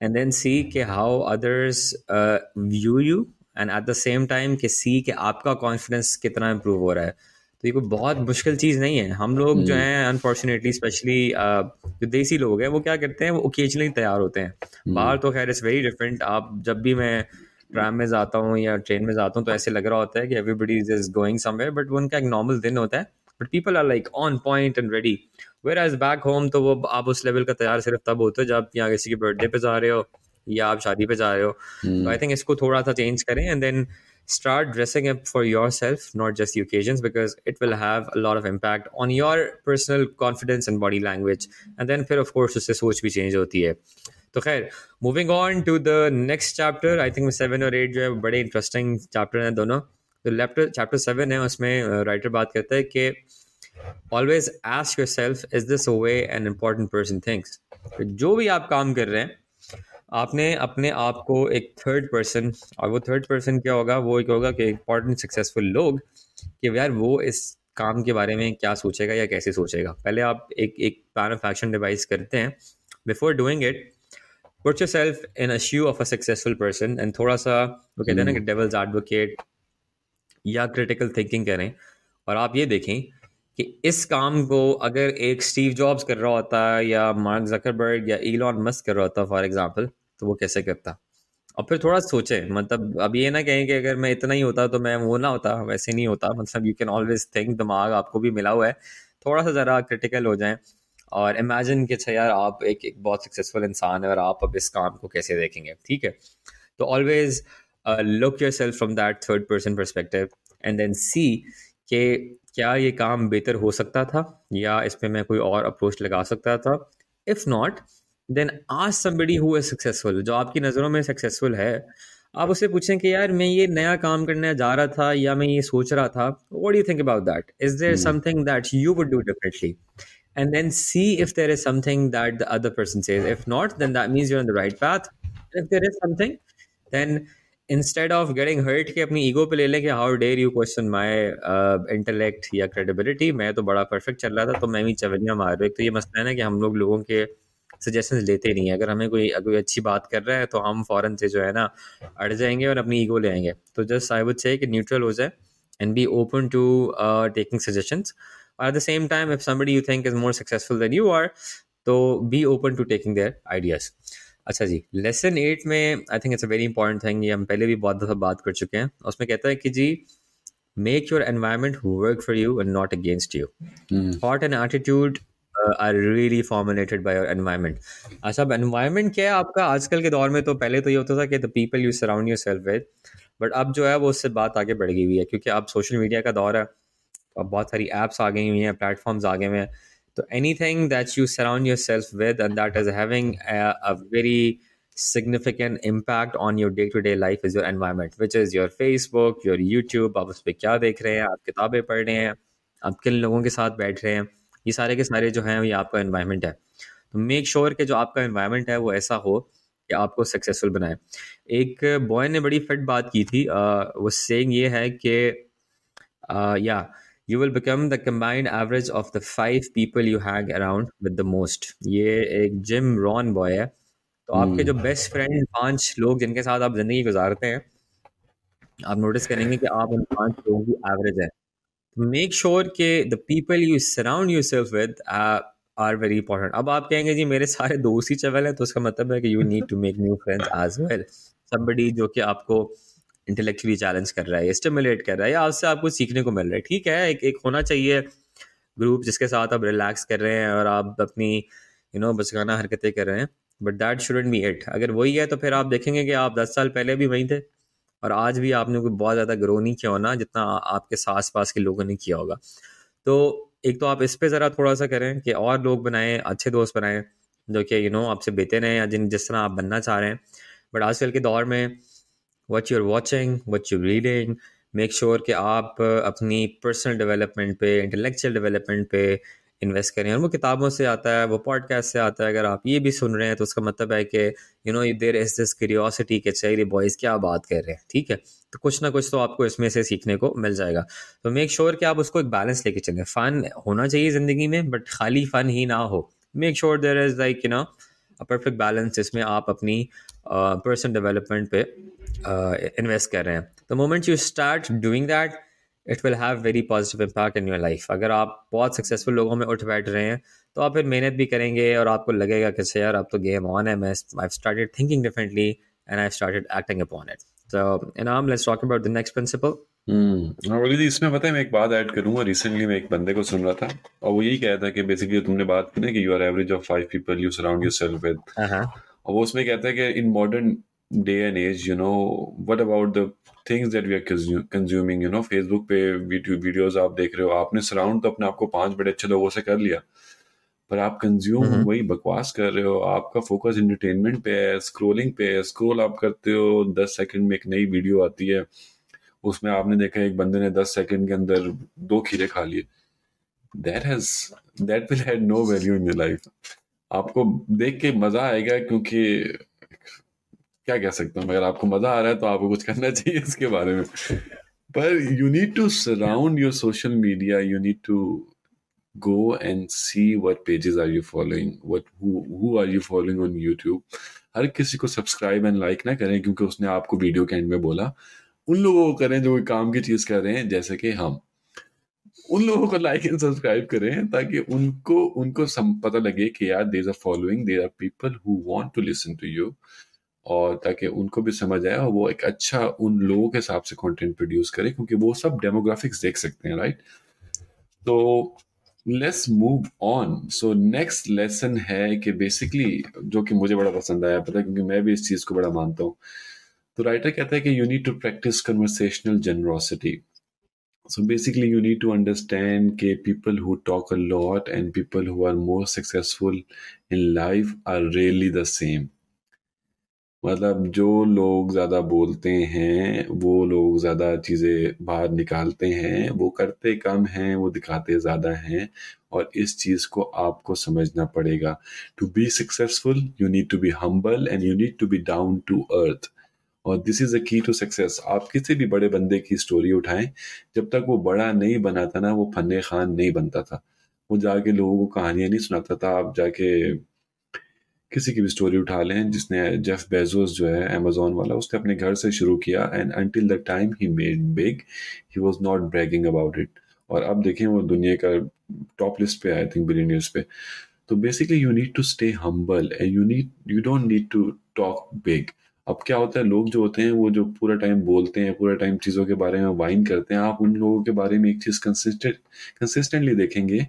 and then see के how others view you and at the same time कि सी कि आपका कॉन्फिडेंस कितना इंप्रूव हो रहा है। तो ये कोई बहुत मुश्किल चीज़ नहीं है। हम लोग जो हैं अनफॉर्चुनेटली स्पेशली जो देसी लोग हैं वो क्या करते हैं वो ओकेजनली तैयार होते हैं। बाहर तो खैर इट्स वेरी डिफरेंट आप जब भी मैं ट्राम में जाता हूँ या ट्रेन में जाता हूँ तो ऐसे लग रहा होता है कि everybody is is going somewhere but वो उनका एक नॉर्मल दिन होता है। But people are like on point and ready whereas back home तो वो आप उस लेवल का तैयार सिर्फ़ तब होते हो जब यहाँ किसी के बर्थडे पे जा रहे हो। या आप शादी पे जा रहे हो। तो आई थिंक इसको थोड़ा सा चेंज करें and then start dressing up for yourself not just the occasions because it will have a lot of impact on your personal confidence and body language. And then फिर of course उससे सोच भी change होती है। तो खैर moving on to the next chapter I think seven और eight जो है बड़े इंटरेस्टिंग चैप्टर हैं दोनों। तो लेफ़्ट चैप्टर सेवन है उसमें राइटर बात करता है कि always ask yourself is this way an important person things जो भी आप काम कर रहे हैं आपने अपने आप को एक थर्ड पर्सन और वो थर्ड पर्सन क्या होगा? वो क्या होगा कि इंपॉर्टेंट सक्सेसफुल लोग कि यार वो इस काम के बारे में क्या सोचेगा या कैसे सोचेगा। पहले आप एक एक प्लान ऑफ़ एक्शन डिवाइस करते हैं। Before doing it put yourself in a shoe of a successful person and थोड़ा सा वो कहते हैं ना कि डेवल्स एडवोकेट या क्रिटिकल थिंकिंग करें। और आप ये देखें कि इस काम को अगर एक स्टीव जॉब्स कर रहा होता या मार्क जकरबर्ग या इलॉन मस्क कर रहा होता फॉर एग्जांपल तो वो कैसे करता? और फिर थोड़ा सोचे मतलब अब ये ना कहें कि अगर मैं इतना ही होता तो मैं वो ना होता वैसे नहीं होता। मतलब यू कैन ऑलवेज थिंक दिमाग आपको भी मिला हुआ है। थोड़ा सा ज़रा क्रिटिकल हो जाए और इमेजिन कि अच्छा यार आप एक, एक बहुत सक्सेसफुल इंसान है और आप अब इस काम को कैसे देखेंगे ठीक है? तो always look yourself from that third person perspective and then see कि क्या ये काम बेहतर हो सकता था या इस पर मैं कोई और अप्रोच लगा सकता था। इफ़ नॉट देन आज समबडी हु इज़ सक्सेसफुल जो आपकी नज़रों में सक्सेसफुल है आप उससे पूछें कि यार मैं ये नया काम करने जा रहा था या मैं ये सोच रहा था what do you think about that is there something that you would do differently and then see if there is something that the other person says. If not then that means you're on the right path. If there is something then instead of getting hurt कि अपनी ego पे ले लें कि how dare you question my intellect या credibility मैं तो बड़ा परफेक्ट चल रहा था तो मैं भी चवनियाँ मार रहा तो ये मसला है ना कि हम लोग लोगों के सजेशन लेते नहीं है। अगर हमें कोई कोई अच्छी बात कर रहा है तो हम फ़ौरन से जो है ना अड़ जाएँगे और अपनी ईगो ले आएँगे। तो जस्ट आई वुड से कि न्यूट्रल हो जाए and be open to taking suggestions at the same time if somebody you think is more successful then you are तो be open to taking their ideas अच्छा जी लेसन एट में I think it's a very important thing ये हम पहले भी बहुत दफ़ा बात कर चुके हैं। उसमें कहता है कि जी make your environment work for you and not against you thought and attitude are really formulated by your environment अच्छा अब एनवायरनमेंट क्या है आपका? आजकल के दौर में तो पहले तो ये होता था कि the people you surround yourself with but अब जो है वो उससे बात आगे बढ़ गई हुई है क्योंकि अब सोशल मीडिया का दौर है अब बहुत सारी एप्स आ गई हुई हैं प्लेटफॉर्म्स आ गए हुए हैं। तो anything that you surround yourself with and that is having a, a very significant impact on your day-to-day life is your environment which is your Facebook your YouTube आप उस पर क्या देख रहे हैं आप किताबें पढ़ रहे हैं आप किन लोगों के साथ बैठ रहे हैं ये सारे के सारे जो हैं ये आपका एनवायरनमेंट है। तो मेक श्योर sure कि जो आपका एनवायरनमेंट है वो ऐसा हो कि आपको सक्सेसफुल बनाए। एक बॉय ने बड़ी फिट बात की थी वो सेइंग ये है कि या you will become the combined average of the five people you hang around with the most. ये एक जिम रॉन बॉय है। तो आपके जो बेस्ट फ्रेंड पाँच लोग जिनके साथ आप ज़िंदगी गुजारते हैं आप नोटिस करेंगे कि आप उन पाँच लोगों की एवरेज है। मेक श्योर के the people you surround yourself with are very important अब आप कहेंगे, जी, मेरे सारे दोस्त ही चवल है तो उसका मतलब है कि you need to make new friends as well somebody जो कि आपको इंटेलेक्चुअली चैलेंज कर रहा है स्टिमुलेट कर रहा है, या आपसे आपको सीखने को मिल रहा है। ठीक है, एक एक होना चाहिए ग्रुप जिसके साथ आप रिलैक्स कर रहे हैं और आप अपनी यू नो बचकाना हरकतें कर रहे हैं but that shouldn't be it अगर वही है तो फिर आप देखेंगे कि आप दस साल पहले भी वहीं थे। और आज भी आपने कोई बहुत ज़्यादा ग्रो नहीं किया होना जितना आपके आस पास के लोगों ने किया होगा। तो एक तो आप इस पर ज़रा थोड़ा सा करें कि और लोग बनाएँ, अच्छे दोस्त बनाएँ, जो कि यू नो आपसे बेहतर हैं या जिन, जिस तरह आप बनना चाह रहे हैं। बट आजकल के दौर में what you're watching what you reading make sure कि आप अपनी पर्सनल डेवलपमेंट पे इंटेलेक्चुअल डेवलपमेंट पे इन्वेस्ट करें। और वो किताबों से आता है वो पॉडकास्ट से आता है अगर आप ये भी सुन रहे हैं तो उसका मतलब है कि you know there is this curiosity के चाहिए बॉयज़ क्या बात कर रहे हैं ठीक है? तो कुछ ना कुछ तो आपको इसमें से सीखने को मिल जाएगा। तो मेक श्योर sure कि आप उसको एक बैलेंस लेके चलें। फ़न होना चाहिए ज़िंदगी में बट खाली फ़न ही ना हो। Make sure there is like you know perfect balance जिसमें आप अपनी पर्सन uh, डेवलपमेंट पे इन्वेस्ट कर रहे हैं। The moment you start doing that it will have very positive impact in your life अगर आप बहुत सक्सेसफुल लोगों में उठ बैठ रहे हैं तो आप फिर मेहनत भी करेंगे और आपको लगेगा कि अच्छा यार अब तो गेम ऑन है मैं I started thinking differently and I started acting upon it so इनाम let's talk about the next principle hmm और इसमें पता है मैं एक बात ऐड करूँगा. रिसेंटली मैं एक बंदे को सुन रहा था और वो यही कहता है कि बेसिकली तुमने बात की ना कि you are average of five people you surround yourself with और वो उसमें कहता है कि in modern day and age you know what about the things that we are consuming you know Facebook पे वीडियो वीडियोस आप देख रहे हो आपने सराउंड तो अपने आपको पाँच बड़े अच्छे लोगों से कर लिया पर आप कंज्यूम। वही बकवास कर रहे हो आपका फोकस एंटरटेनमेंट पे है स्क्रोलिंग पे है स्क्रोल आप करते हो दस सेकंड में एक नई वीडियो आती है उसमें आपने देखा एक बंदे ने दस सेकंड के अंदर दो खीरे खा लिए that has that will had no value in your life आपको देख के मज़ा आएगा क्योंकि क्या कह सकता हूँ? अगर आपको मज़ा आ रहा है तो आपको कुछ करना चाहिए इसके बारे में। पर you need to surround your social media you need to go and see what pages you following, what, who who are you following on youtube? हर किसी को सब्सक्राइब एंड लाइक ना करें, क्योंकि उसने आपको वीडियो के एंड में बोला। उन लोगों को करें जो काम की चीज़ कर रहे हैं, जैसे कि हम। उन लोगों को लाइक एंड सब्सक्राइब करें, ताकि उनको उनको पता लगे कि यार there are following there are people who want to listen to you और ताकि उनको भी समझ आए और वो एक अच्छा उन लोगों के हिसाब से कंटेंट प्रोड्यूस करे, क्योंकि वो सब डेमोग्राफिक्स देख सकते हैं राइट तो let's move on so next lesson है कि बेसिकली जो कि मुझे बड़ा पसंद आया, पता है, क्योंकि मैं भी इस चीज़ को बड़ा मानता हूँ। तो राइटर कहता है कि you need to practice conversational generosity so basically you need to understand कि people who talk a lot and people who are more successful in life are really the same. मतलब जो लोग ज़्यादा बोलते हैं, वो लोग ज़्यादा चीज़ें बाहर निकालते हैं, वो करते कम हैं, वो दिखाते ज़्यादा हैं और इस चीज़ को आपको समझना पड़ेगा। To be successful you need to be humble and you need to be down to earth और दिस इज़ अ की टू सक्सेस आप किसी भी बड़े बंदे की स्टोरी उठाएँ, जब तक वो बड़ा नहीं बना था ना, वो फन्ने खान नहीं बनता था। वो जाके लोगों को कहानियाँ नहीं सुनाता था, आप जाके किसी की भी स्टोरी उठा लें, जिसने जेफ बेजोस जो है अमेजोन वाला, उसने अपने घर से शुरू किया and until the time he made big he was not bragging about it और अब देखें, वो दुनिया का टॉप लिस्ट पे आई थिंक बिलियनियर्स पे। तो basically you need to stay humble and you need you don't need to talk big अब क्या होता है, लोग जो होते हैं, वो जो पूरा टाइम बोलते हैं, पूरा टाइम चीज़ों के बारे में वाइन करते हैं, आप उन लोगों के बारे में एक चीज़ कंसिस्टेंट कंसिस्टेंटली देखेंगे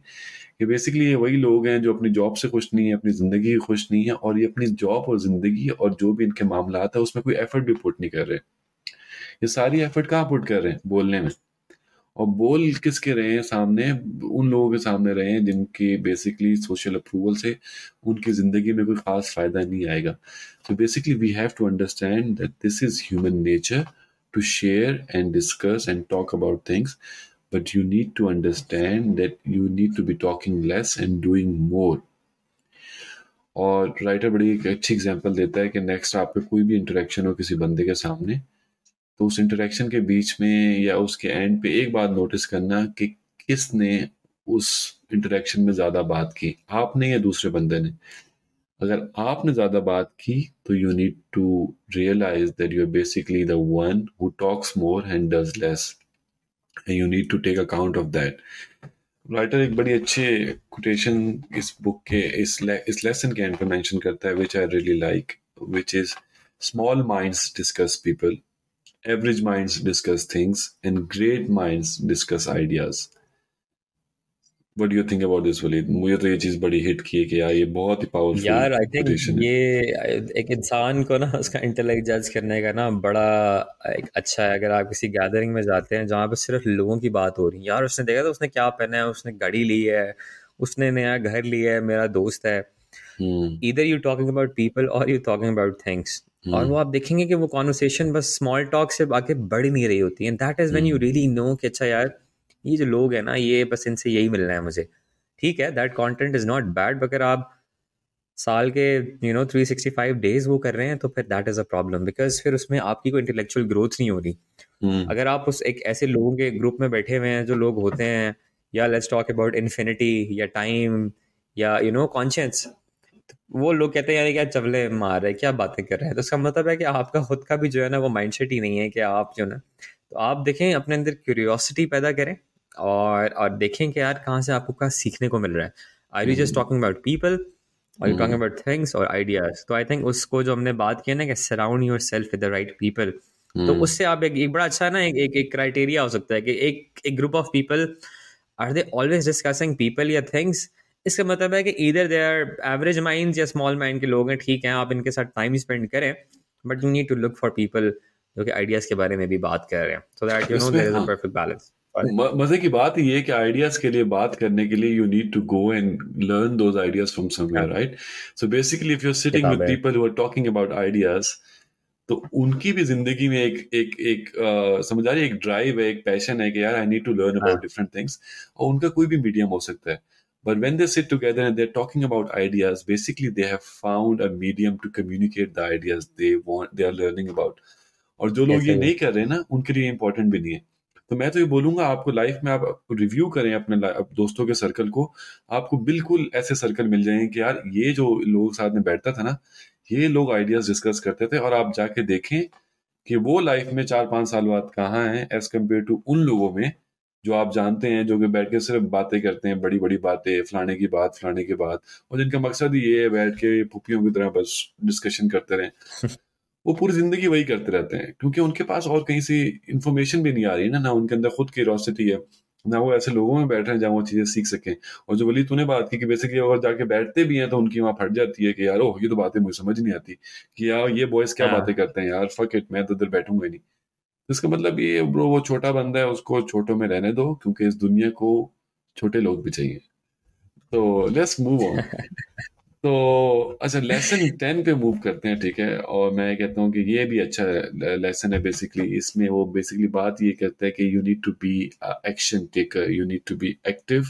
कि बेसिकली ये वही लोग हैं जो अपनी जॉब से खुश नहीं है, अपनी ज़िंदगी खुश नहीं है और ये अपनी जॉब और ज़िंदगी और जो भी इनके मामला है, उसमें कोई एफर्ट भी पुट नहीं कर रहे। ये सारी एफर्ट कहाँ पुट कर रहे हैं? बोलने में। और बोल किसके रहे हैं? सामने, उन लोगों के सामने रहे हैं जिनके बेसिकली सोशल अप्रूवल से उनकी ज़िंदगी में कोई ख़ास फ़ायदा नहीं आएगा। तो basically we have to understand that this is human nature to share and discuss and talk about things but you need to understand that you need to be talking less and doing more. और writer बड़ी एक अच्छी example देता है कि next आप पे कोई भी इंटरेक्शन हो किसी बंदे के सामने तो उस इंटरेक्शन के बीच में या उसके एंड पे एक बात नोटिस करना कि किसने उस इंटरेक्शन में ज़्यादा बात की, आपने या दूसरे बंदे ने। अगर आपने ज़्यादा बात की तो you need to realize that you are basically the one who talks more and does less you need to take account of that writer एक बड़ी अच्छे कोटेशन इस बुक के, इस इस लेसन के एंड पे मेंशन करता है which I really like which is small minds discuss people average minds discuss things and great minds discuss ideas. What do you think about this Waleed मुझे तो ये चीज़ बड़ी हिट की है कि यार ये बहुत ही पावरफुल यार आई थिंक ये एक इंसान को ना उसका इंटेलेक्ट जज करने का ना बड़ा एक अच्छा है। अगर आप किसी गैदरिंग में जाते हैं जहाँ पे सिर्फ़ लोगों की बात हो रही है। यार उसने देखा था उसने क्या पहना है उसने गाड़ी ली है उसने नया घर लिया है मेरा दोस्त है। इधर यू टॉकिंग अबाउट पीपल और यू टॉकिंग अबाउट थिंग्स और वो आप देखेंगे कि वो कॉन्वर्सेशन बस स्मॉल टॉक से आगे बढ़ नहीं रही होती। है that is when you really know कि अच्छा यार ये जो लोग हैं ना ये बस इनसे यही मिलना है मुझे। ठीक है that content is not bad अगर आप साल के you know three sixty five days वो कर रहे हैं तो फिर that is a problem because फिर उसमें आपकी कोई इंटेलेक्चुअल ग्रोथ नहीं हो रही। हम्म। अगर आप उस एक ऐसे लोगों के ग्रुप में बैठे हुए हैं जो लोग होते हैं या लेट्स टॉक अबाउट इन्फिनिटी या टाइम या यू नो कॉन्शियस वो लोग कहते हैं यार क्या चवले मार रहे क्या बातें कर रहे हैं? तो उसका मतलब है कि आपका खुद का भी जो है ना वो माइंडसेट ही नहीं है कि आप जो ना तो आप देखें अपने अंदर क्यूरियोसिटी पैदा करें और और देखें कि यार कहाँ से आपको क्या सीखने को मिल रहा है। I you just talking about people और यू टॉकिंग अबाउट थिंग्स और आइडियाज़ तो आई थिंक उसको जो हमने बात की ना कि surround yourself with the right people तो उससे आप एक, एक बड़ा अच्छा ना एक एक, एक क्राइटेरिया हो सकता है कि एक एक group of people are they always discussing people या थिंग्स इसका मतलब है कि इधर दे आर एवरेज माइंड या स्मॉल माइंड के लोग हैं ठीक हैं आप इनके साथ टाइम स्पेंड करें but you need to look for people जो कि आइडियाज़ के बारे में भी बात कर रहे हैं। So that you know there is a perfect balance मज़े की बात ये है कि आइडियाज़ के लिए बात करने के लिए you need to go and learn those ideas from somewhere right so basically if you are sitting with people who are talking about ideas तो उनकी भी ज़िंदगी में एक एक एक uh, समझ आ रही एक ड्राइव है एक पैशन है कि यार I need to learn about different things और उनका कोई भी मीडियम हो सकता है। But when they sit together and they're talking about ideas, basically they have found a medium to communicate the ideas they want, they are learning about. और जो लोग ये नहीं कर रहे ना उनके लिए इम्पोर्टेंट भी नहीं है। तो मैं तो ये बोलूँगा, आपको लाइफ में आप रिव्यू करें अपने दोस्तों के सर्कल को, आपको बिल्कुल ऐसे सर्कल मिल जाएँगे कि यार, ये जो लोग साथ में बैठता था ना, ये लोग आइडियाज़ डिस्कस करते थे और आप जाके देखें कि वो लाइफ में चार पाँच साल बाद कहाँ है एज कंपेयर टू उन लोगों में, जो आप जानते हैं, जो कि बैठ के सिर्फ़ बातें करते हैं बड़ी बड़ी बातें, फलाने की बात, फलाने की बात और जिनका मकसद ये है बैठ के पुपियों की तरह बस डिस्कशन करते रहें। वो पूरी ज़िंदगी वही करते रहते हैं क्योंकि उनके पास और कहीं से इंफॉर्मेशन भी नहीं आ रही है ना ना उनके अंदर खुद क्यूरोसिटी है ना वो ऐसे लोगों में बैठ रहे हैं जहाँ वो चीज़ें सीख सकें। और जो वली तूने बात की कि बेसिकली अगर जाके बैठते भी हैं तो उनकी वहाँ फट जाती है कि यार ओह ये तो बातें मुझे समझ नहीं आती कि यार ये बॉयज़ क्या हाँ। बातें करते हैं यार फक इट मैं तो इधर बैठूँगा नहीं। इसका मतलब ये ब्रो वो छोटा बंदा है उसको छोटों में रहने दो क्योंकि इस दुनिया को छोटे लोग भी चाहिए। तो लेट्स मूव ऑन तो अच्छा लेसन टेन पे मूव करते हैं, ठीक है? और मैं कहता हूँ कि ये भी अच्छा लेसन है बेसिकली इसमें वो बेसिकली बात ये कहता है कि you need to be action taker you need to be active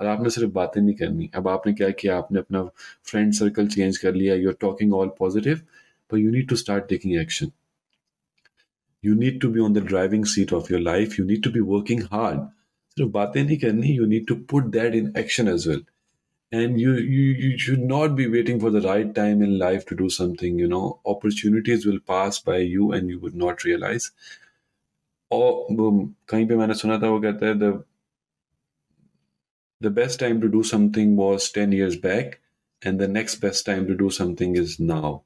और आपने सिर्फ़ बातें नहीं करनी। अब आपने क्या किया? आपने अपना फ्रेंड सर्कल चेंज कर लिया। You are talking all positive पर you need to start taking action you need to be on the driving seat of your life you need to be working hard सिर्फ़ बातें नहीं करनी you need to put that in action as well. and you, you you should not be waiting for the right time in life to do something you know opportunities will pass by you and you would not realize और कहीं पे मैंने सुना था वो कहता है the the best time to do something was 10 years back and the next best time to do something is now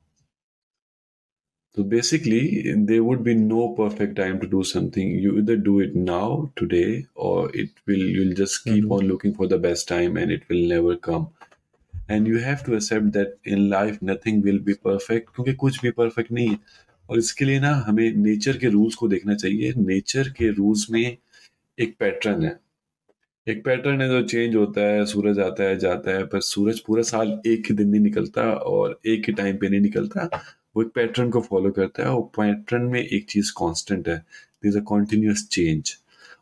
So basically, there would be no perfect time to do something. You either do it now, today, or it will you'll just keep mm-hmm. on looking for the best time and it will never come. And you have to accept that in life nothing will be perfect क्योंकि कुछ भी perfect नहीं है और इसके लिए ना हमें नेचर के रूल्स को देखना चाहिए नेचर के रूल्स में एक पैटर्न है एक पैटर्न है जो चेंज होता है सूरज आता है जाता है पर सूरज पूरा साल एक ही दिन नहीं निकलता और एक ही टाइम पे नहीं निकलता वो एक पैटर्न को फॉलो करता है और पैटर्न में एक चीज़ कांस्टेंट है। दिस अ कॉन्टिन्यूस चेंज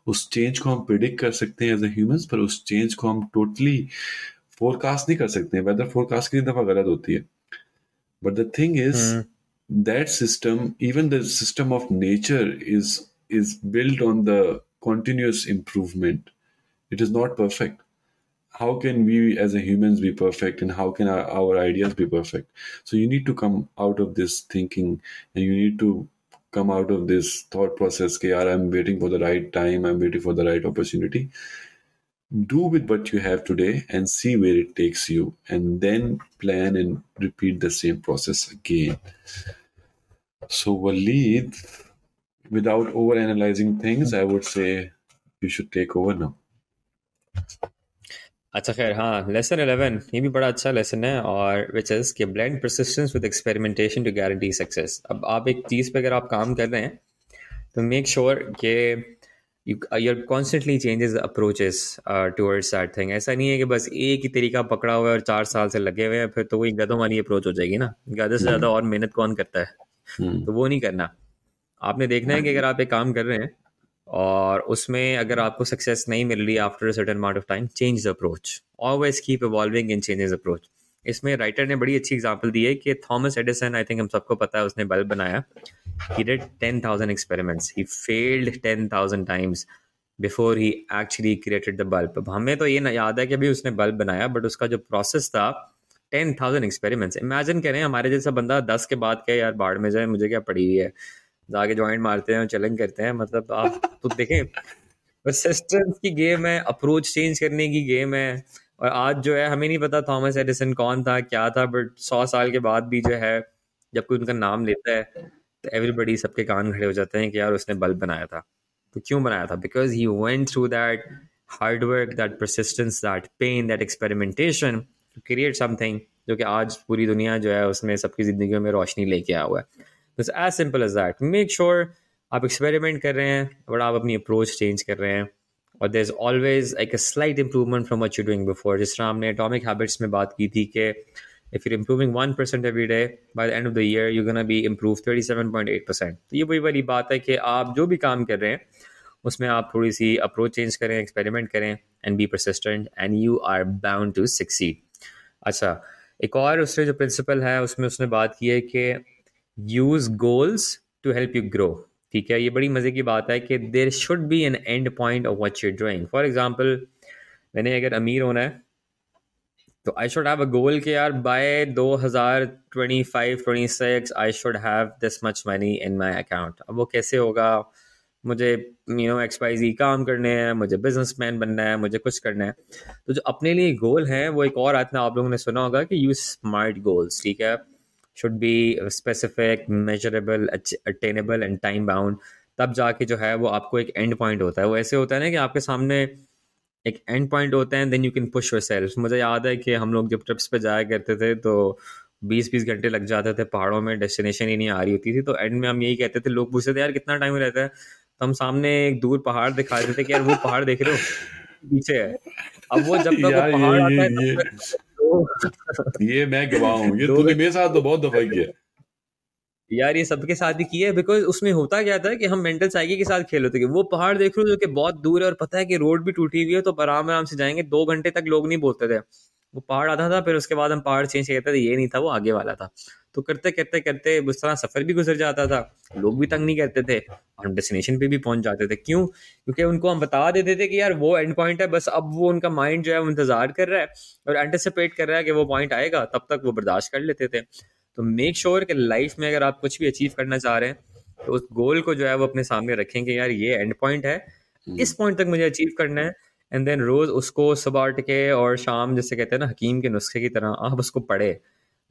उस चेंज को हम प्रिडिक्ट कर सकते हैं एज ए ह्यूमंस पर उस चेंज को हम टोटली फोरकास्ट नहीं कर सकते हैं। वेदर फोरकास्ट की दफ़ा गलत होती है। But the thing is that system even the system of nature is is build on the continuous improvement it is not perfect. How can we as a humans be perfect and how can our, our ideas be perfect? So you need to come out of this thinking and you need to come out of this thought process okay i'm waiting for the right time i'm waiting for the right opportunity. Do with what you have today and see where it takes you and then plan and repeat the same process again. So Waleed, without over analyzing things i would say you should take over now अच्छा खैर हाँ lesson eleven ये भी बड़ा अच्छा lesson है और which is कि blend persistence with experimentation to guarantee success अब आप एक चीज़ पे अगर आप काम कर रहे हैं तो मेक श्योर कि you're constantly changes approaches towards that thing ऐसा नहीं है कि बस एक ही तरीका पकड़ा हुआ है और चार साल से लगे हुए हैं फिर तो वही गधों वाली अप्रोच हो जाएगी ना। गधे से ज़्यादा और मेहनत कौन करता है? तो वो नहीं करना। आपने देखना है कि अगर आप एक काम कर रहे हैं और उसमें अगर आपको सक्सेस नहीं मिल रही after certain amount of time change the approach always keep evolving in changes approach इसमें राइटर ने बड़ी अच्छी एग्जांपल दी है कि थॉमस एडिसन आई थिंक हम सबको पता है उसने बल्ब बनाया। He did ten thousand experiments he failed ten thousand times before he actually created the bulb अब हमें तो ये ना याद है कि अभी उसने बल्ब बनाया बट उसका जो प्रोसेस था टेन थाउज़ेंड एक्सपेरिमेंट्स इमेजिन करें हमारे जैसा बंदा दस के बाद क्या यार बाढ़ में जाए मुझे क्या पड़ी हुई है? जाके ज्वाइंट मारते हैं चैलेंज करते हैं मतलब आप तो देखें। परसिस्टेंस की गेम है अप्रोच चेंज करने की गेम है। और आज जो है, हमें नहीं पता थॉमस एडिसन कौन था, क्या था बट सौ साल के बाद भी जो है, जब कोई उनका नाम लेता है तो एवरीबडी सबके कान खड़े हो जाते हैं कि यार उसने बल्ब बनाया था। तो क्यों बनाया था? Because he went through that hard work that persistence that pain that experimentation to create something जो कि आज पूरी दुनिया जो है, उसमें सबकी ज़िंदगी में रोशनी लेके आया हुआ है। बस as simple as that make sure आप एक्सपेरिमेंट कर रहे हैं बट आप अपनी अप्रोच चेंज कर रहे हैं, और there is always like a slight improvement from what you doing before जिस तरह हमने एटॉमिक हैबिट्स में बात की थी कि if you improving one percent every day by the end of the year you gonna be improve thirty seven point eight percent तो ये वही वाली बात है कि आप जो भी काम कर रहे हैं, उसमें आप थोड़ी सी अप्रोच चेंज करें एक्सपेरिमेंट करें and be persistent and you are bound to succeed अच्छा एक और उसने जो प्रिंसिपल है, उसमें उसने बात की है कि use goals to help you grow ठीक है? ये बड़ी मज़े की बात है कि there should be an end point of what you're drawing for example मैंने अगर अमीर होना है तो आई शुड हैव अ गोल के यार बाय दो हज़ार twenty five twenty six I should have this much money in my account अब वो कैसे होगा? मुझे you know X Y Z काम करने हैं, मुझे बिज़नेस मैन बनना है, मुझे कुछ करना है। तो जो अपने लिए गोल है, वो एक और आतना आप लोगों ने सुना होगा कि यूज़ स्मार्ट गोल्स ठीक है? Should be specific measurable attainable and time bound तब जाके जो है वो आपको एक एंड पॉइंट होता है। वो ऐसे होता है ना कि आपके सामने एक एंड पॉइंट होता है then you can push yourself मुझे याद है कि हम लोग जब ट्रिप्स पे जाया करते थे तो बीस बीस घंटे लग जाते थे पहाड़ों में डेस्टिनेशन ही नहीं आ रही होती थी। तो एंड में हम यही कहते थे लोग पूछते थे यार कितना टाइम रहता है? तो हम सामने एक दूर पहाड़ दिखा देते थे कि यार वो पहाड़ देख रहे हो? पीछे है। अब वो जब तक पहाड़ आता है ये मैं गवाह हूँ। ये तूने मेरे साथ तो बहुत दफ़ा किया। यार ये सबके साथ ही किया है बिकॉज़ उसमें होता क्या था कि हम मेंटल साइकिल के साथ खेल होते वो पहाड़ देख रहे हो जो कि बहुत दूर है और पता है कि रोड भी टूटी हुई है तो आराम आराम से जाएँगे दो घंटे तक लोग नहीं बोलते थे। वो पहाड़ आता था फिर उसके बाद हम पहाड़ चेंज करते थे ये नहीं था वो आगे वाला था। तो करते करते करते उस तरह सफ़र भी गुजर जाता था। लोग भी तंग नहीं करते थे और हम डेस्टिनेशन पे भी पहुँच जाते थे। क्यों? क्योंकि उनको हम बता देते थे कि यार वो एंड पॉइंट है बस अब वो उनका माइंड जो है वो इंतज़ार कर रहा है और एंटिसिपेट कर रहा है कि वो पॉइंट आएगा तब तक वो बर्दाश्त कर लेते थे। तो मेक श्योर sure कि लाइफ में अगर आप कुछ भी अचीव करना चाह रहे हैं तो उस गोल को जो है वो अपने सामने रखें कि यार ये एंड पॉइंट है हम्म। इस पॉइंट तक मुझे अचीव करना है। एंड देन रोज उसको सुबह उठ के और शाम जैसे कहते हैं ना हकीम के नुस्खे की तरह आप उसको पढ़े।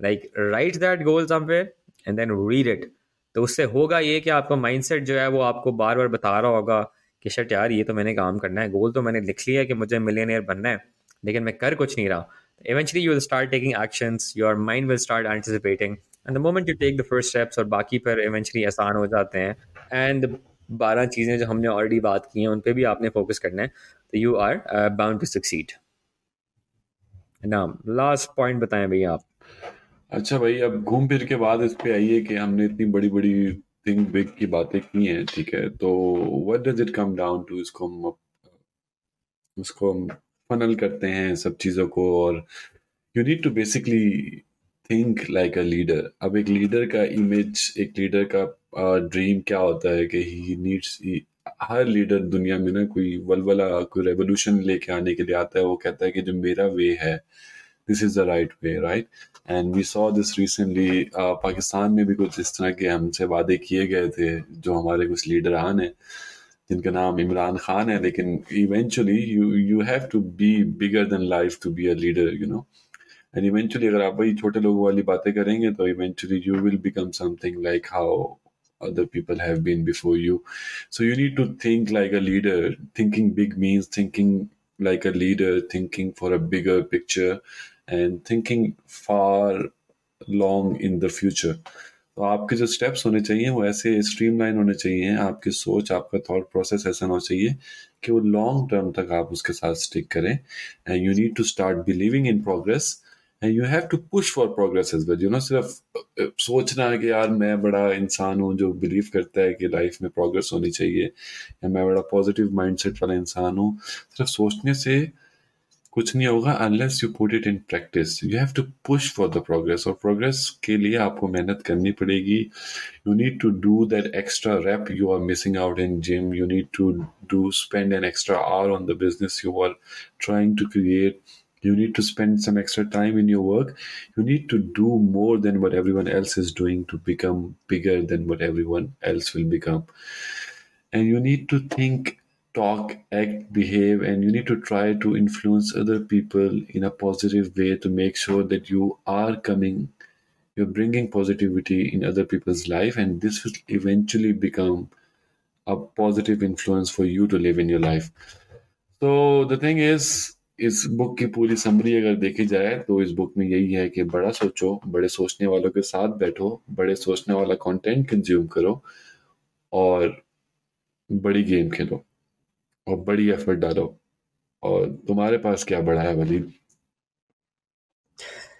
Like write that goal somewhere and then read it तो उससे होगा ये कि आपका माइंडसेट जो है वो आपको बार बार बता रहा होगा कि शर्ट यार, ये तो मैंने काम करना है। गोल तो मैंने लिख लिया कि मुझे मिलियनियर बनना है, लेकिन मैं कर कुछ नहीं रहा। Eventually you will start taking actions, your mind will start anticipating, and the moment you take the first steps और बाकी पर eventually आसान हो जाते हैं, and बारह चीज़ें जो हमने ऑलरेडी बात की हैं, उन पर भी आपने फोकस करना है तो you are bound to succeed नाम लास्ट पॉइंट बताएँ भैया आप। अच्छा भाई, अब घूम फिर के बाद इस पे आइए कि हमने इतनी बड़ी बड़ी थिंक बिग की बातें की हैं, ठीक है? तो what does it come down to इसको हम उसको हम फनल करते हैं सब चीज़ों को और you need to basically think like a leader अब एक लीडर का इमेज एक लीडर का ड्रीम क्या होता है कि ही नीड्स हर लीडर दुनिया में ना कोई वलवला, कोई रेवोल्यूशन लेके आने के लिए आता है, वो कहता है कि जो मेरा वे है this is the right way right and we saw this recently Pakistan में भी कुछ इस तरह के हमसे वादे किए गए थे, जो हमारे कुछ लीडर आन हैं, जिनका नाम इमरान खान है, लेकिन eventually you you have to be bigger than life to be a leader you know and eventually अगर आप वही छोटे लोगों वाली बातें करेंगे तो eventually you will become something like how other people have been before you. So you need to think like a leader. Thinking big means thinking like a leader, thinking for a bigger picture. And thinking far long in the future तो आपके जो steps होने चाहिए वो ऐसे streamline होने चाहिए, आपकी सोच, आपका थॉट प्रोसेस ऐसा होना चाहिए कि वो लॉन्ग टर्म तक आप उसके साथ स्टिक करें। And you need to start believing in progress and you have to push for progress as well you know सिर्फ़ सोचना है कि यार मैं बड़ा इंसान हूँ जो बिलीव करता है कि लाइफ में प्रोग्रेस होनी चाहिए। या मैं बड़ा पॉजिटिव माइंडसेट वाला इंसान हूँ। सिर्फ़ सोचने से कुछ नहीं होगा unless you put it in practice you have to push for the progress और प्रोग्रेस के लिए आपको मेहनत करनी पड़ेगी you need to do that extra rep you are missing out in gym you need to do spend an extra hour on the business you are trying to create you need to spend some extra time in your work you need to do more than what everyone else is doing to become bigger than what everyone else will become and you need to think talk, act, behave, and you need to try to influence other people in a positive way to make sure that you are coming, you're bringing positivity in other people's life, and this will eventually become a positive influence for you to live in your life. So the thing is, इस book की पूरी summary अगर देखी जाए तो इस book में यही है कि बड़ा सोचो बड़े सोचने वालों के साथ बैठो बड़े सोचने वाला कंटेंट कंज्यूम करो और बड़ी गेम खेलो और बड़ी एफर्ट डालो। और तुम्हारे पास क्या बढ़ा है वलीद?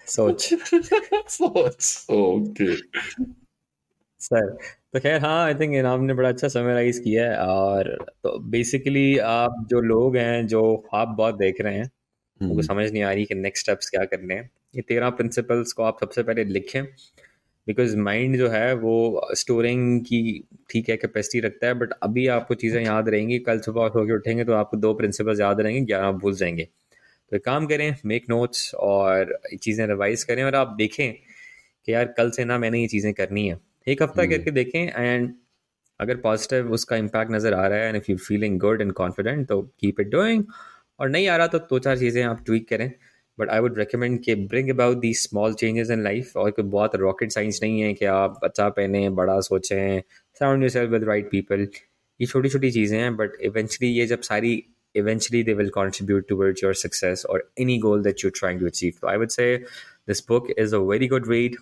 सोच। सोच ओके सर तो खैर हाँ आई थिंक इनाम ने बड़ा अच्छा समराइज किया है। और तो बेसिकली आप जो लोग हैं जो आप बहुत देख रहे हैं उनको हम्म, समझ नहीं आ रही कि नेक्स्ट स्टेप्स क्या करने हैं। ये तेरह प्रिंसिपल्स को आप सबसे पहले लिखें। बिकॉज़ माइंड जो है वो स्टोरिंग की ठीक है कैपेसिटी रखता है बट अभी आपको चीज़ें याद रहेंगी। कल सुबह होकर उठेंगे तो आपको दो प्रिंसिपल्स याद रहेंगे ग्यारह आप भूल जाएँगे। तो एक काम करें मेक नोट्स और चीज़ें रिवाइज करें और आप देखें कि यार कल से ना मैंने ये चीज़ें करनी है। एक हफ़्ता हम्म। करके देखें एंड अगर पॉजिटिव उसका इम्पैक्ट नज़र आ रहा है and if you feeling good and confident तो कीप इट डूइंग और नहीं आ रहा तो दो चार चीज़ें आप ट्वीक करें। बट आई वुड रिकमेंड कि bring about the small changes in life और कोई बहुत रॉकेट साइंस नहीं है कि आप अच्छा पहने बड़ा सोचें surround yourself with right people ये छोटी छोटी चीज़ें हैं बट इवेंचुअली ये जब सारी eventually they will contribute towards your success or any goal that you're trying to achieve. So I would say this book is a very good read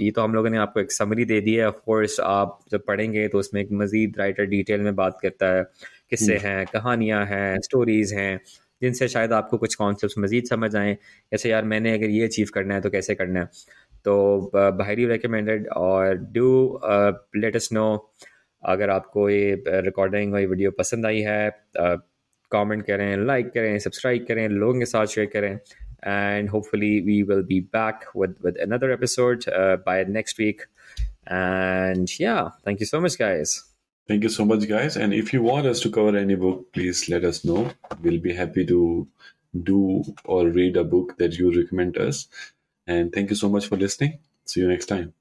ये तो हम लोगों ने आपको एक समरी दे दी है. ऑफ़ कोर्स आप जब पढ़ेंगे तो उसमें एक मज़ीद राइटर डिटेल में बात करता है। किस्से हैं कहानियाँ हैं स्टोरीज़ हैं। जिनसे शायद आपको कुछ कॉन्सेप्ट मज़ीद समझ आएँ जैसे यार मैंने अगर ये अचीव करना है तो कैसे करना है? तो बाहरी रिकमेंडेड और डू लेट नो अगर आपको ये रिकॉर्डिंग और ये वीडियो पसंद आई है कमेंट करें लाइक करें सब्सक्राइब करें लोगों के साथ शेयर करें hopefully we will be back with with another episode uh, by next week. And yeah thank you so much guys. Thank you so much guys. And if you want us to cover any book please let us know. We'll be happy to do or read a book that you recommend us. And thank you so much for listening. See you next time